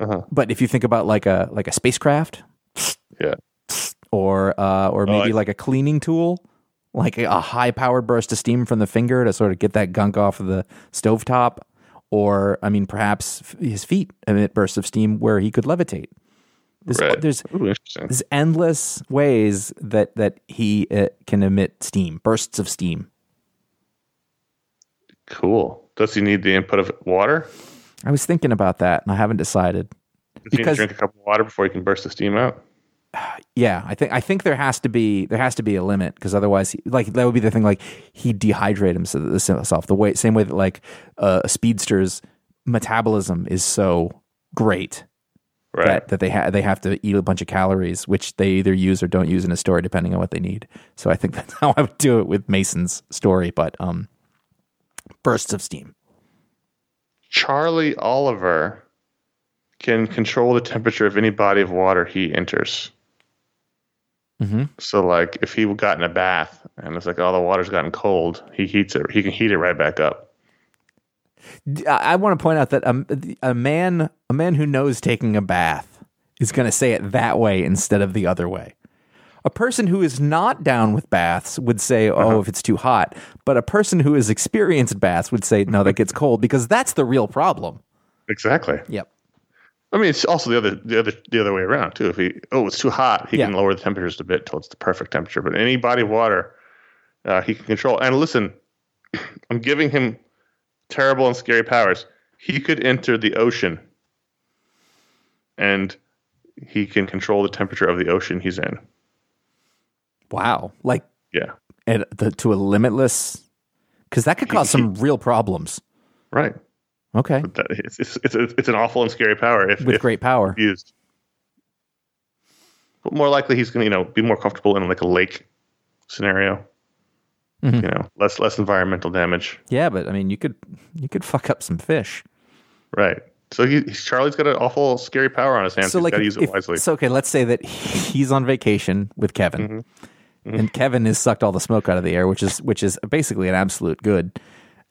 Uh-huh. But if you think about like a like a spacecraft Yeah. or uh, or maybe I- like a cleaning tool, like a, high powered burst of steam from the finger to sort of get that gunk off of the stovetop, or I mean, perhaps his feet emit bursts of steam where he could levitate. There's, Right. there's Ooh, there's endless ways that that he uh, can emit steam, bursts of steam. Cool. Does he need the input of water? I was thinking about that, and I haven't decided. Does he need to drink a cup of water before he can burst the steam out? Yeah, I think I think there has to be there has to be a limit because otherwise, he, like that would be the thing. Like he dehydrate himself the way same way that like uh, a speedster's metabolism is so great Right. that that they ha- they have to eat a bunch of calories, which they either use or don't use in a story depending on what they need. So I think that's how I would do it with Mason's story. But um, bursts of steam. Charlie Oliver can control the temperature of any body of water he enters. Mm-hmm. So, like, if he got in a bath and it's like, oh, the water's gotten cold, he heats it. He can heat it right back up. I, want to point out that a, a man a man who knows taking a bath is going to say it that way instead of the other way. A person who is not down with baths would say, "Oh, if it's too hot," but a person who has experienced baths would say, "No, that gets cold," because that's the real problem. Exactly. Yep. I mean, it's also the other the other the other way around too. If he oh, it's too hot, he Yeah. can lower the temperatures a bit till it's the perfect temperature. But any body of water, uh, he can control. And listen, I'm giving him terrible and scary powers. He could enter the ocean, and he can control the temperature of the ocean he's in. Wow, like Yeah, at the, to a limitless, because that could cause some real problems. right. Okay, That, it's, it's it's it's an awful and scary power if, with if great power. used. But more likely, he's going to you know be more comfortable in like a lake scenario. Mhm. You know, less less environmental damage. Yeah, but I mean, you could you could fuck up some fish. Right. So he Charlie's got an awful scary power on his hands. so he's like got to use it wisely. so okay let's say that he's on vacation with kevin Mm-hmm. and kevin has sucked all the smoke out of the air which is which is basically an absolute good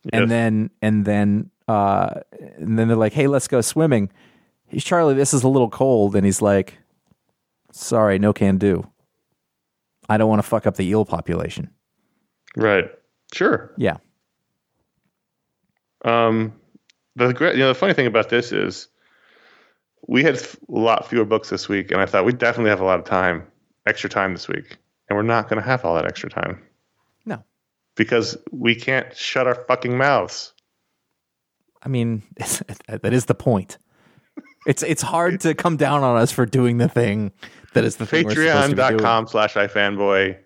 Yes. and then and then uh and then they're like hey let's go swimming. He's charlie this is a little cold. And he's like sorry no can do. I don't want to fuck up the eel population. Right. Sure. yeah. Um, the great, you know, the funny thing about this is we had a lot fewer books this week, and I thought we definitely have a lot of time, extra time this week, and we're not going to have all that extra time. No. Because we can't shut our fucking mouths. I mean that is the point It's it's hard to come down on us for doing the thing that is the thing we're supposed to be. Patreon.com slash ifanboy.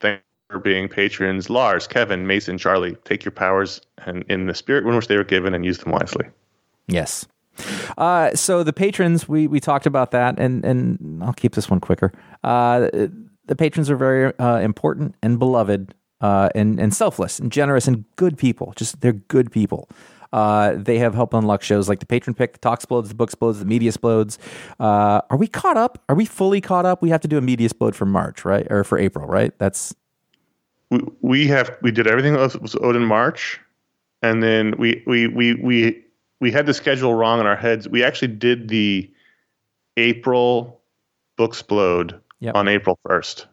Thank you for being patrons. Lars, Kevin, Mason, Charlie, take your powers and in the spirit in which they were given and use them wisely. Yes. Uh, so the patrons, we we talked about that, and and I'll keep this one quicker. Uh, the patrons are very uh, important and beloved, uh, and and selfless and generous and good people. Just they're good people. Uh, they have helped unlock shows like the Patron Pick, the Talk Explodes, the Book Explodes, the Media Explodes. Uh, are we caught up? Are we fully caught up? We have to do a Media Explode for March, right, or for April, right? That's we, we have we did everything that was owed in March, and then we we we we we had the schedule wrong in our heads. We actually did the April book explode Yep. on April first,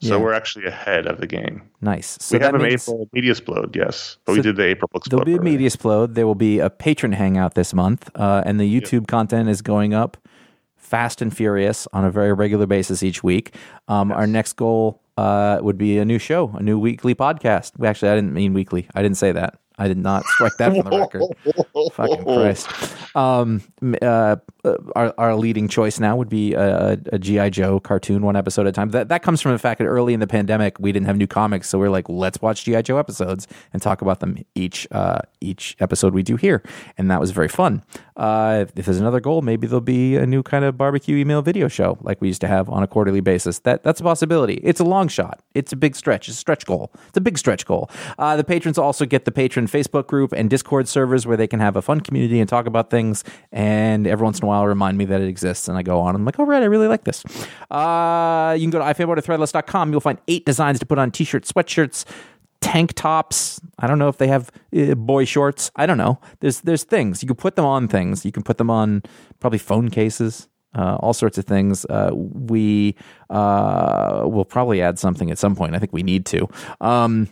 so Yeah. we're actually ahead of the game. nice. So we have an means- April media explode, yes, but So we did the April explode. There'll be a media explode. There will be a patron hangout this month, uh, and the YouTube content is going up fast and furious on a very regular basis each week. Um, Our next goal uh, would be a new show, a new weekly podcast. We actually, I didn't mean weekly. I didn't say that. I did not strike that from the record. Fucking Christ. Um, uh, uh, our, our leading choice now would be a, a GI Joe cartoon, one episode at a time. That that comes from the fact that early in the pandemic we didn't have new comics, so we are like, let's watch GI Joe episodes and talk about them each uh, each episode we do here, and that was very fun. Uh, if there's another goal, maybe there'll be a new kind of barbecue email video show like we used to have on a quarterly basis. That that's a possibility. It's a long shot. It's a big stretch. It's a stretch goal. It's a big stretch goal. Uh, the patrons also get the patron Facebook group and Discord servers where they can have a fun community and talk about things. And every once in a while, remind me that it exists. And I go on. I'm like, right, I really like this. Uh, you can go to ifanboy.threadless.com. You'll find eight designs to put on t-shirts, sweatshirts, tank tops. I don't know if they have uh, boy shorts. I don't know. There's there's things you can put them on things. You can put them on probably phone cases. Uh, all sorts of things. Uh, we uh, will probably add something at some point. I think we need to. Um,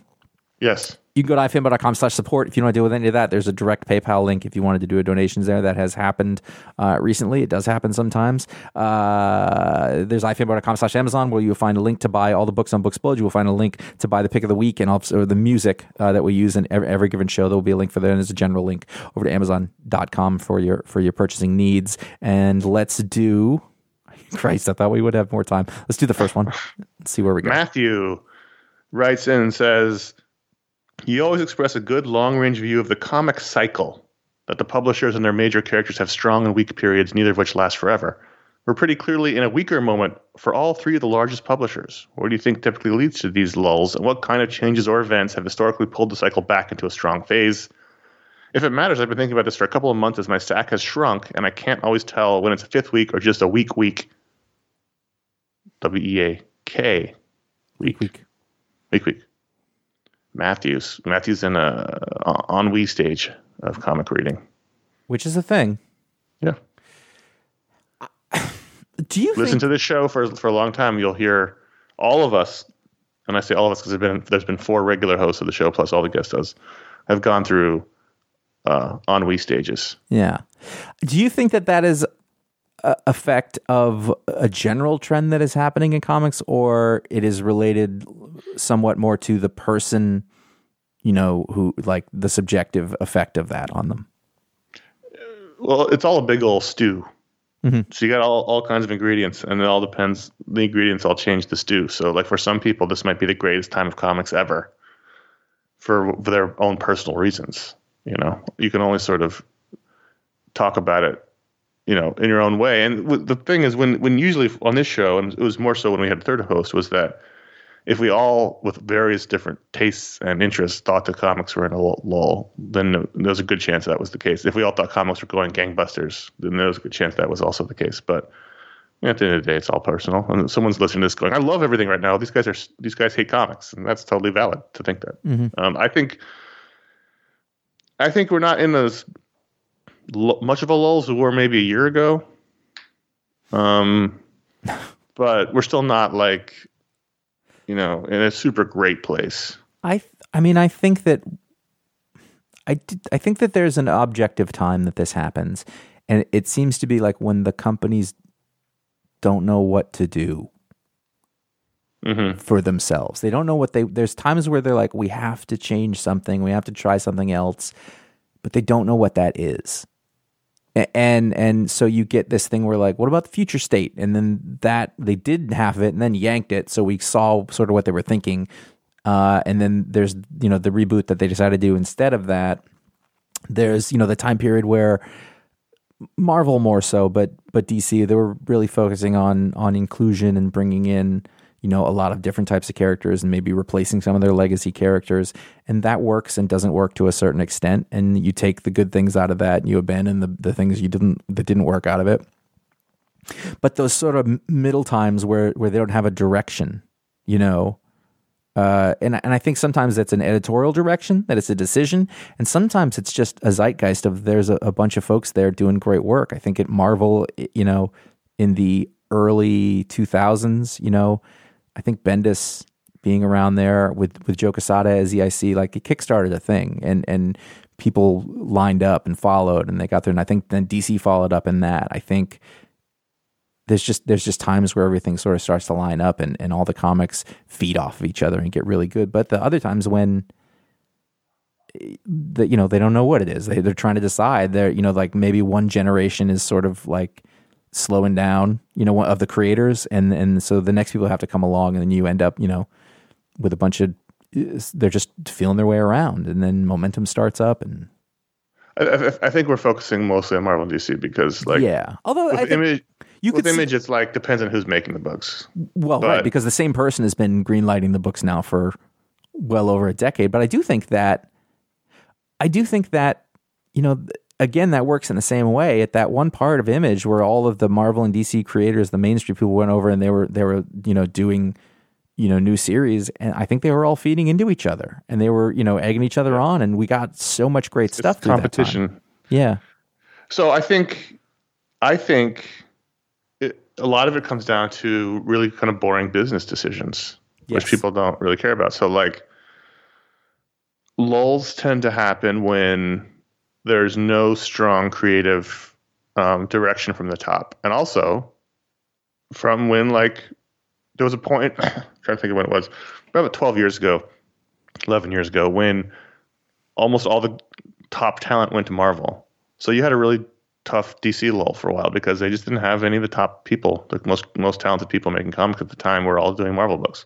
Yes, you can go to ifanboy.com slash support if you don't want to deal with any of that. There's a direct PayPal link if you wanted to do a donations there. That has happened uh, recently. It does happen sometimes. Uh, there's ifanboy.com slash Amazon where you'll find a link to buy all the books on Booksplode. You will find a link to buy the pick of the week and also the music uh, that we use in every, every given show. There will be a link for that. And there's a general link over to amazon.com for your, for your purchasing needs. And let's do... Christ, I thought we would have more time. Let's do the first one. Let's see where we go. Matthew writes in and says, You always express a good long range view of the comic cycle, that the publishers and their major characters have strong and weak periods, neither of which last forever. We're pretty clearly in a weaker moment for all three of the largest publishers. What do you think typically leads to these lulls, and what kind of changes or events have historically pulled the cycle back into a strong phase? If it matters, I've been thinking about this for a couple of months as my stack has shrunk, and I can't always tell when it's a fifth week or just a week week. W E A K. Week. Week. Week week. Matthews. Matthews in a ennui stage of comic reading. Which is a thing. Yeah. Do you Listen think to this show for for a long time. You'll hear all of us, and I say all of us because there's been there's been four regular hosts of the show plus all the guest hosts have gone through uh, ennui stages. Yeah. Do you think that that is effect of a general trend that is happening in comics, or it is related somewhat more to the person, you know, who like the subjective effect of that on them? Well, it's all a big old stew. Mm-hmm. So you got all, all kinds of ingredients, and it all depends. The ingredients all change the stew. So, like for some people, this might be the greatest time of comics ever, for, for their own personal reasons. You know, you can only sort of talk about it, you know, in your own way. And w- the thing is, when when usually on this show, and it was more so when we had a third host, was that if we all, with various different tastes and interests, thought the comics were in a lull, then there's a good chance that was the case. If we all thought comics were going gangbusters, then there's a good chance that was also the case. But at the end of the day, it's all personal. And someone's listening to this going, "I love everything right now. These guys are these guys hate comics," and that's totally valid to think that. Um, I think, I think we're not in as l- much of a lull as we were maybe a year ago. Um, but we're still not like you know, in a super great place. I th- I mean I think that I did, I think that there's an objective time that this happens and it seems to be like when the companies don't know what to do for themselves. They don't know what they there's times where they're like we have to change something, we have to try something else, but they don't know what that is. And and so you get this thing where like what about the future state? And then that they did half of it and then yanked it. So we saw sort of what they were thinking. Uh, and then there's you know the reboot that they decided to do instead of that. There's you know the time period where Marvel more so, but but DC they were really focusing on on inclusion and bringing in you know a lot of different types of characters and maybe replacing some of their legacy characters, and that works and doesn't work to a certain extent. And you take the good things out of that, and you abandon the the things you didn't that didn't work out of it. But those sort of middle times where where they don't have a direction, you know, uh, and and I think sometimes that's an editorial direction that it's a decision, and sometimes it's just a zeitgeist of there's a, a bunch of folks there doing great work. I think at Marvel, you know, in the early 2000s, you know, I think Bendis being around there with with Joe Quesada as EIC, like it kickstarted a thing, and and people lined up and followed, and they got there, and I think then DC followed up in that. I think there's just there's just times where everything sort of starts to line up and, and all the comics feed off of each other and get really good. But the other times when eh, the, you know they don't know what it is, they they're trying to decide. They're you know like maybe one generation is sort of like slowing down, you know, of the creators, and and so the next people have to come along, and then you end up you know with a bunch of they're just feeling their way around, and then momentum starts up and. I, I, I think we're focusing mostly on Marvel and DC because, like, yeah, although I think image, you with could see- image, it's like depends on who's making the books. Well, right, because the same person has been greenlighting the books now for well over a decade. But I do think that I do think that you know again that works in the same way at that one part of Image where all of the Marvel and DC creators, the mainstream people went over and they were they were you know doing you know new series and I think they were all feeding into each other and they were you know egging each other on and we got so much great stuff. It's that competition. Yeah. So I think, I think, it, a lot of it comes down to really kind of boring business decisions, Yes. which people don't really care about. So like, lulls tend to happen when there's no strong creative um, direction from the top, and also from when like there was a point. trying to think of when it was, about 12 years ago, 11 years ago, when almost all the top talent went to Marvel. So you had a really tough DC lull for a while because they just didn't have any of the top people, the most most talented people making comics at the time were all doing Marvel books.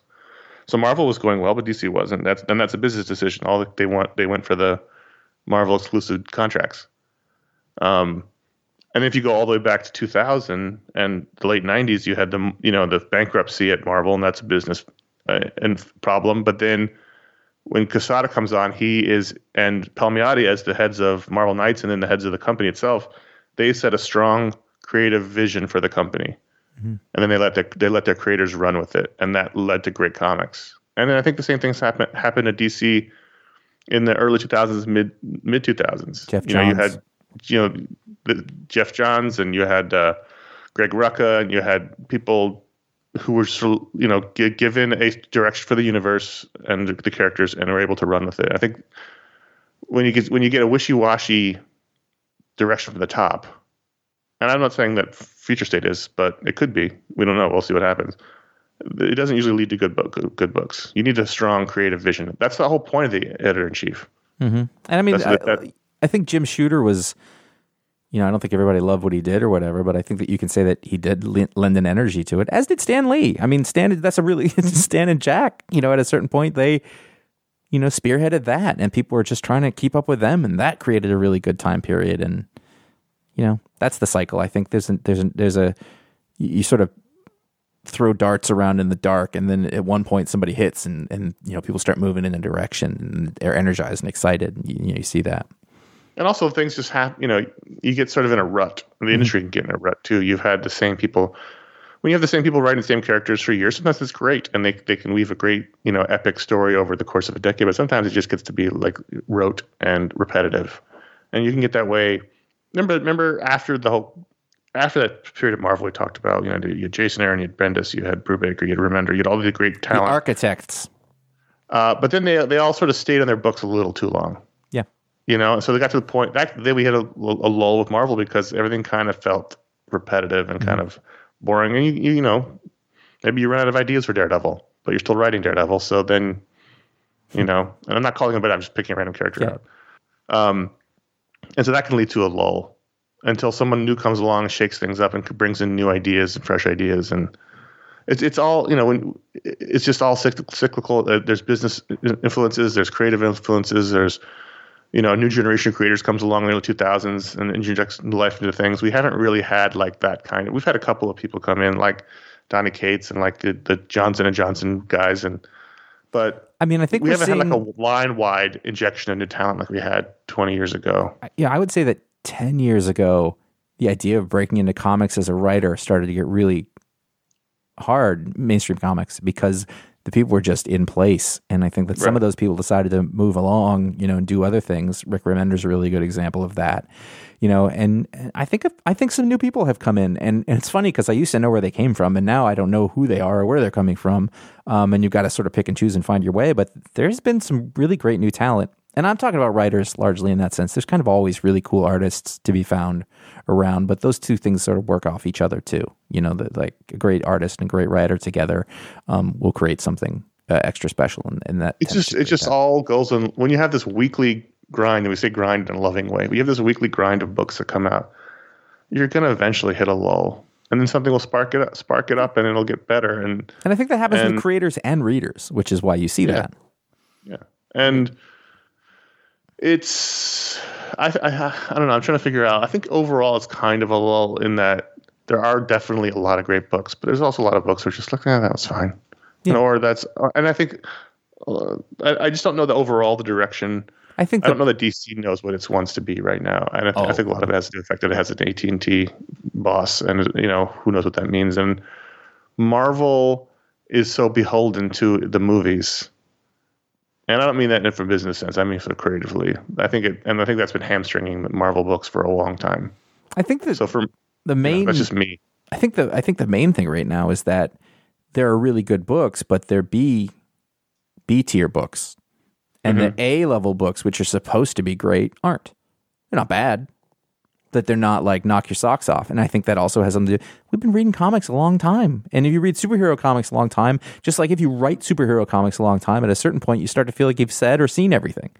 So Marvel was going well, but DC wasn't. That's and that's a business decision. All they want they went for the Marvel exclusive contracts. Um, and if you go all the way back to 2000 and the late 90s, you had the you know the bankruptcy at Marvel, and that's a business uh, and problem. But then when Quesada comes on, he is and Palmiotti as the heads of Marvel Knights and then the heads of the company itself, they set a strong creative vision for the company, and then they let their they let their creators run with it, and that led to great comics. And then I think the same things happen happened at DC in the early 2000s, mid mid 2000s. Geoff you know, you had you know the, Geoff Johns and you had uh, Greg Rucka and you had people who were sort of, you know gi- given a direction for the universe and the, the characters and were able to run with it. I think when you get when you get a wishy washy direction from the top, and I'm not saying that future state is, but it could be. We don't know. We'll see what happens. It doesn't usually lead to good book, good books. You need a strong creative vision. That's the whole point of the editor in chief. Mm-hmm. And I mean, I, that- I think Jim Shooter was, you know, I don't think everybody loved what he did or whatever, but I think that you can say that he did lend an energy to it, as did Stan Lee. I mean, Stan, that's a really, Stan and Jack, you know, at a certain point, they, you know, spearheaded that and people were just trying to keep up with them and that created a really good time period. And, you know, that's the cycle. I think there's, a, there's, a, there's a, you sort of throw darts around in the dark and then at one point somebody hits and, and you know, people start moving in a direction and they're energized and excited. You, you know, you see that. and also things just happen. You know, you get sort of in a rut. The mm-hmm. industry can get in a rut too. You've had the same people. When you have the same people writing the same characters for years, sometimes it's great, and they they can weave a great you know epic story over the course of a decade. But sometimes it just gets to be like rote and repetitive, and you can get that way. Remember, remember after the whole after that period of Marvel we talked about, you know, you had Jason Aaron, you had Bendis, you had Brubaker, you had Remender, you had all the great The talent. architects. uh, but then they they all sort of stayed on their books a little too long. Yeah. You know, and so they got to the point that then we had a, a lull with Marvel because everything kind of felt repetitive and kind of boring. And you, you, you know, maybe you run out of ideas for Daredevil, but you're still writing Daredevil. So then, you know, and I'm not calling him, but I'm just picking a random character Yeah. out. Um, and so that can lead to a lull. Until someone new comes along and shakes things up and brings in new ideas and fresh ideas. And it's it's all you know when it's just all cyclical. Uh, there's business influences there's creative influences there's you know a new generation of creators comes along in the early 2000s and injects new life into things. We haven't really had like that kind of we've had a couple of people come in like Donny Cates and like the, the Johnson and Johnson guys. And but I mean, I think we haven't seeing, had like a line wide injection of new talent like we had 20 years ago. Yeah, I would say that 10 years ago, the idea of breaking into comics as a writer started to get really hard, mainstream comics, because the people were just in place. And I think that some of those people decided to move along, you know, and do other things. Rick Remender's a really good example of that, you know, and, and I think, I think some new people have come in and, and it's funny because I used to know where they came from and now I don't know who they are or where they're coming from. Um, and you've got to sort of pick and choose and find your way, but there's been some really great new talent and I'm talking about writers largely in that sense. There's kind of always really cool artists to be found around, but those two things sort of work off each other too. You know, that like a great artist and great writer together um, will create something uh, extra special, and, and that It's just it just all goes on when you have this weekly grind, and we say grind in a loving way. We have this weekly grind of books that come out. You're gonna eventually hit a lull, and then something will spark it up, spark it up, and it'll get better. And and I think that happens with creators and readers, which is why you see that. yeah, and it's I, I I don't know. I'm trying to figure out. I think overall it's kind of a lull in that there are definitely a lot of great books, but there's also a lot of books where it's just like, ah, that was fine, Yeah. or that's, and I think. Uh, I, I just don't know the overall the direction I think I don't know that DC knows what it wants to be right now, and I, th- I Oh. think a lot of it has to do with the fact that it has an AT and T boss, and you know who knows what that means. And Marvel is so beholden to the movies, and I don't mean that in a business sense. I mean for creatively. I think it, and I think that's been hamstringing Marvel books for a long time. I think that So for the main that's just me. I think the I think the main thing right now is that there are really good books, but they're B B tier books, and the mm-hmm. A level books, which are supposed to be great, aren't. They're not bad, but they're not like knock your socks off. And I think that also has something to do. We've been reading comics a long time, and if you read superhero comics a long time, just like if you write superhero comics a long time, at a certain point you start to feel like you've said or seen everything.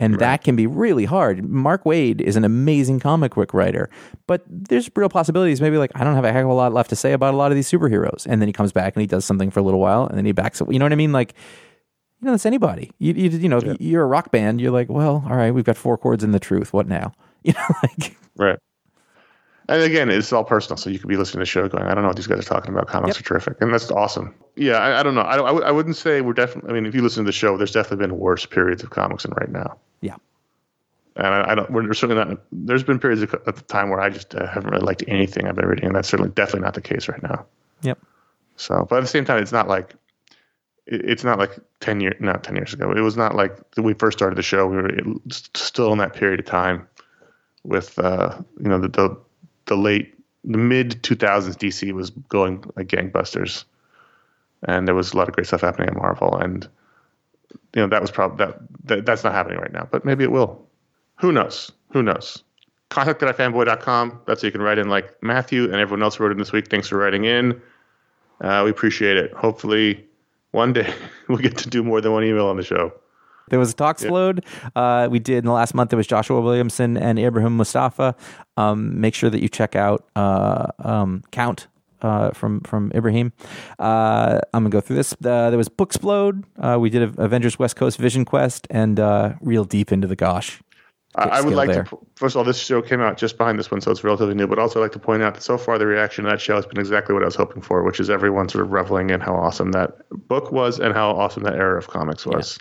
And that can be really hard. Mark Waid is an amazing comic book writer, but there's real possibilities. Maybe like I don't have a heck of a lot left to say about a lot of these superheroes, and then he comes back and he does something for a little while, and then he backs up. You know what I mean? Like, you know, that's anybody. You you, you know, if you're a rock band. You're like, well, all right, we've got four chords in the truth. What now? You know, like Right. And again, it's all personal. So you could be listening to the show going, I don't know what these guys are talking about. Comics are terrific. And that's awesome. Yeah, I, I don't know. I, I, w- I wouldn't say we're definitely, I mean, if you listen to the show, there's definitely been worse periods of comics than right now. yeah, And I, I don't, we're certainly not, there's been periods of, at the time where I just uh, haven't really liked anything I've been reading. And that's certainly definitely not the case right now. yep. So, but at the same time, it's not like, it- it's not like 10 years, not 10 years ago. It was not like we first started the show, we were still in that period of time with, uh, you know, the, the, the late, the mid 2000s DC was going like gangbusters. And there was a lot of great stuff happening at Marvel. And, you know, that was probably, that, that that's not happening right now, but maybe it will. Who knows? Who knows? Contact at ifanboy.com. That's so you can write in like Matthew and everyone else who wrote in this week. Thanks for writing in. Uh, we appreciate it. Hopefully, one day we'll get to do more than one email on the show. There was a Talksplode uh, we did in the last month. It was Joshua Williamson and Ibrahim Moustafa. Um, make sure that you check out uh, um, Count uh, from from Ibrahim. Uh, I'm gonna go through this. Uh, there was Booksplode. Uh, we did Avengers West Coast Vision Quest and uh, real deep into the Gosh. I, I would like there. to, first of all, this show came out just behind this one, so it's relatively new, but also I'd like to point out that so far the reaction to that show has been exactly what I was hoping for, which is everyone sort of reveling in how awesome that book was and how awesome that era of comics was.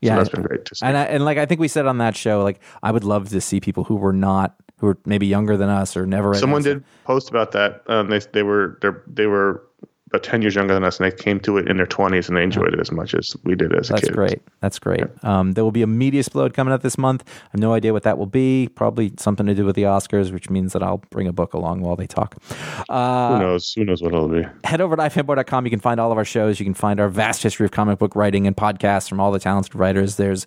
Yeah, so that's been great to see. And I, and like I think we said on that show, like I would love to see people who were not who were maybe younger than us or never Someone did post about that. Um, they they were they they were about ten years younger than us, and they came to it in their twenties, and they enjoyed it as much as we did as a That's kid. great. That's great. Um, there will be a media explode coming up this month. I have no idea what that will be. Probably something to do with the Oscars, which means that I'll bring a book along while they talk. Uh, Who knows? Who knows what it'll be? head over to ifanboy.com. You can find all of our shows. You can find our vast history of comic book writing and podcasts from all the talented writers. There's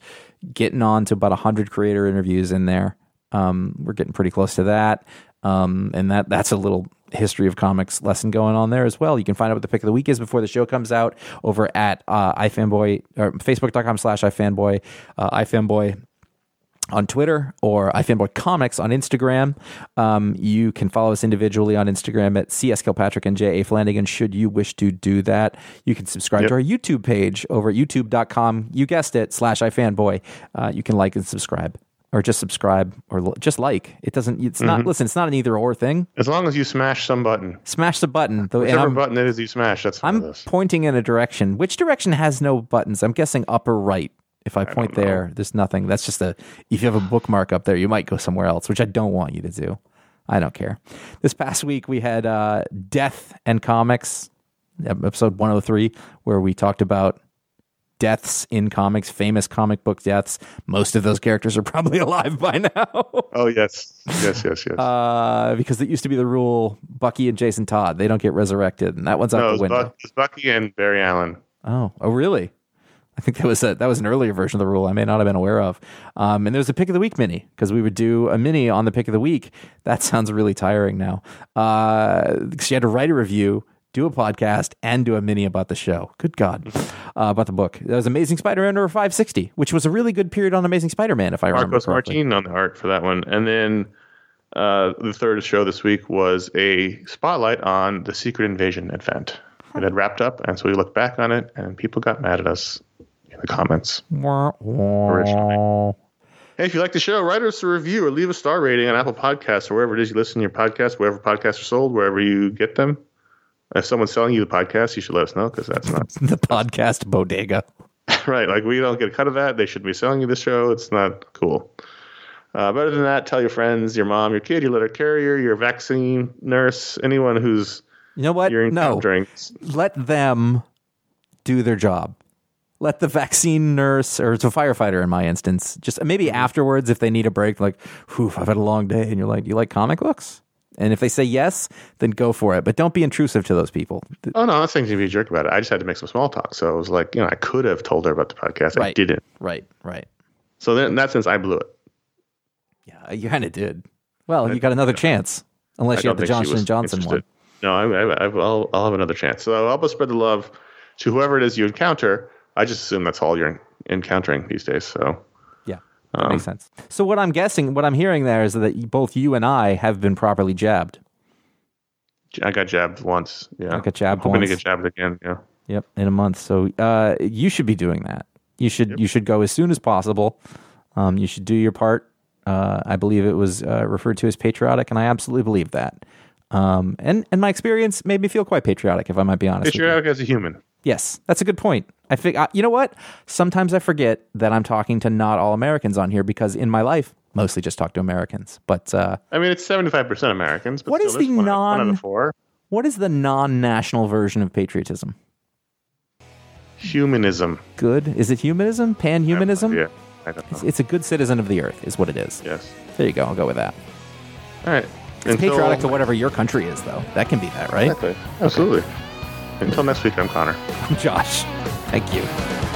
getting on to about 100 creator interviews in there. Um, we're getting pretty close to that. Um, and that that's a little history of comics lesson going on there as well. You can find out what the pick of the week is before the show comes out over at uh, ifanboy or facebook.com slash ifanboy, uh, ifanboy on Twitter or iFanboy Comics on Instagram. Um, you can follow us individually on Instagram at CS Kilpatrick and J.A. Flanagan should you wish to do that. You can subscribe Yep. to our YouTube page over at youtube.com. You guessed it, slash iFanboy. Uh, you can like and subscribe. Or just subscribe, or l- just like. It doesn't. It's not. Listen, it's not an either or thing. As long as you smash some button, Smash the button. The, whichever button it is you smash, that's I'm pointing in a direction. Which direction has no buttons? I'm guessing upper right. If I point know. there, there's nothing. That's just a. If you have a bookmark up there, you might go somewhere else, which I don't want you to do. I don't care. This past week we had uh, Death and Comics, episode 103, where we talked about deaths in comics, famous comic book deaths. Most of those characters are probably alive by now. Oh yes, yes, yes, yes. Uh, because it used to be the rule Bucky and Jason Todd, they don't get resurrected. And that one's out no, the window. Buck, it was Bucky and Barry Allen. Oh, oh, really? I think that was a that was an earlier version of the rule I may not have been aware of. Um, and there was a pick of the week mini because we would do a mini on the pick of the week. That sounds really tiring now. Uh, she had to write a review, do a podcast, and do a mini about the show. Good God, uh, about the book. That was Amazing Spider-Man number five sixty, which was a really good period on Amazing Spider-Man, if I remember Marcos correctly. Martin on the art for that one, and then uh, the third show this week was a spotlight on the Secret Invasion event. It had wrapped up, and so we looked back on it, and people got mad at us in the comments. Originally. Hey, if you like the show, write us a review or leave a star rating on Apple Podcasts or wherever it is you listen to your podcast, wherever podcasts are sold, wherever you get them. If someone's selling you the podcast, you should let us know because that's not the podcast bodega. right. Like we don't get a cut of that. They shouldn't be selling you the show. It's not cool. Uh, but other than that, tell your friends, your mom, your kid, your letter carrier, your vaccine nurse, anyone who's You know what? you're No, encountering. let them do their job. Let the vaccine nurse or it's a firefighter in my instance, just maybe Mm-hmm. afterwards if they need a break, like, whew, I've had a long day, and you're like, you like comic books? And if they say yes, then go for it. But don't be intrusive to those people. Oh no, I'm not saying to be a jerk about it. I just had to make some small talk. So I was like, you know, I could have told her about the podcast. I didn't. Right, right. So then in that sense, I blew it. Yeah, you kind of did. Well, you got another chance, unless I you have the Johnson and Johnson interested. one. No, I, I, I, will I'll have another chance. So help us spread the love to whoever it is you encounter. I just assume that's all you're encountering these days. So Um, makes sense. So what I'm guessing, what I'm hearing there is that both you and I have been properly jabbed. I got jabbed once. Yeah, I got jabbed I'm hoping once. to get jabbed again. Yeah. Yep, in a month. So uh, you should be doing that. You should you should go as soon as possible. Um, you should do your part. Uh, I believe it was uh, referred to as patriotic, and I absolutely believe that. Um, and and my experience made me feel quite patriotic, if I might be honest. Patriotic as a human. Yes, that's a good point. I think you know what? Sometimes I forget that I'm talking to not all Americans on here because in my life, mostly just talk to Americans. But uh, I mean, it's 75% Americans. But What is the one, One out non- of four. what is the non-national version of patriotism? Humanism. Good? Is it humanism? Pan-humanism? Yeah. I don't know. It's, it's a good citizen of the earth, is what it is. yes. There you go. I'll go with that. All right. It's patriotic to whatever your country is, though. That can be that, right? Exactly. Absolutely. Until next week, I'm Conor. I'm Josh, Thank you.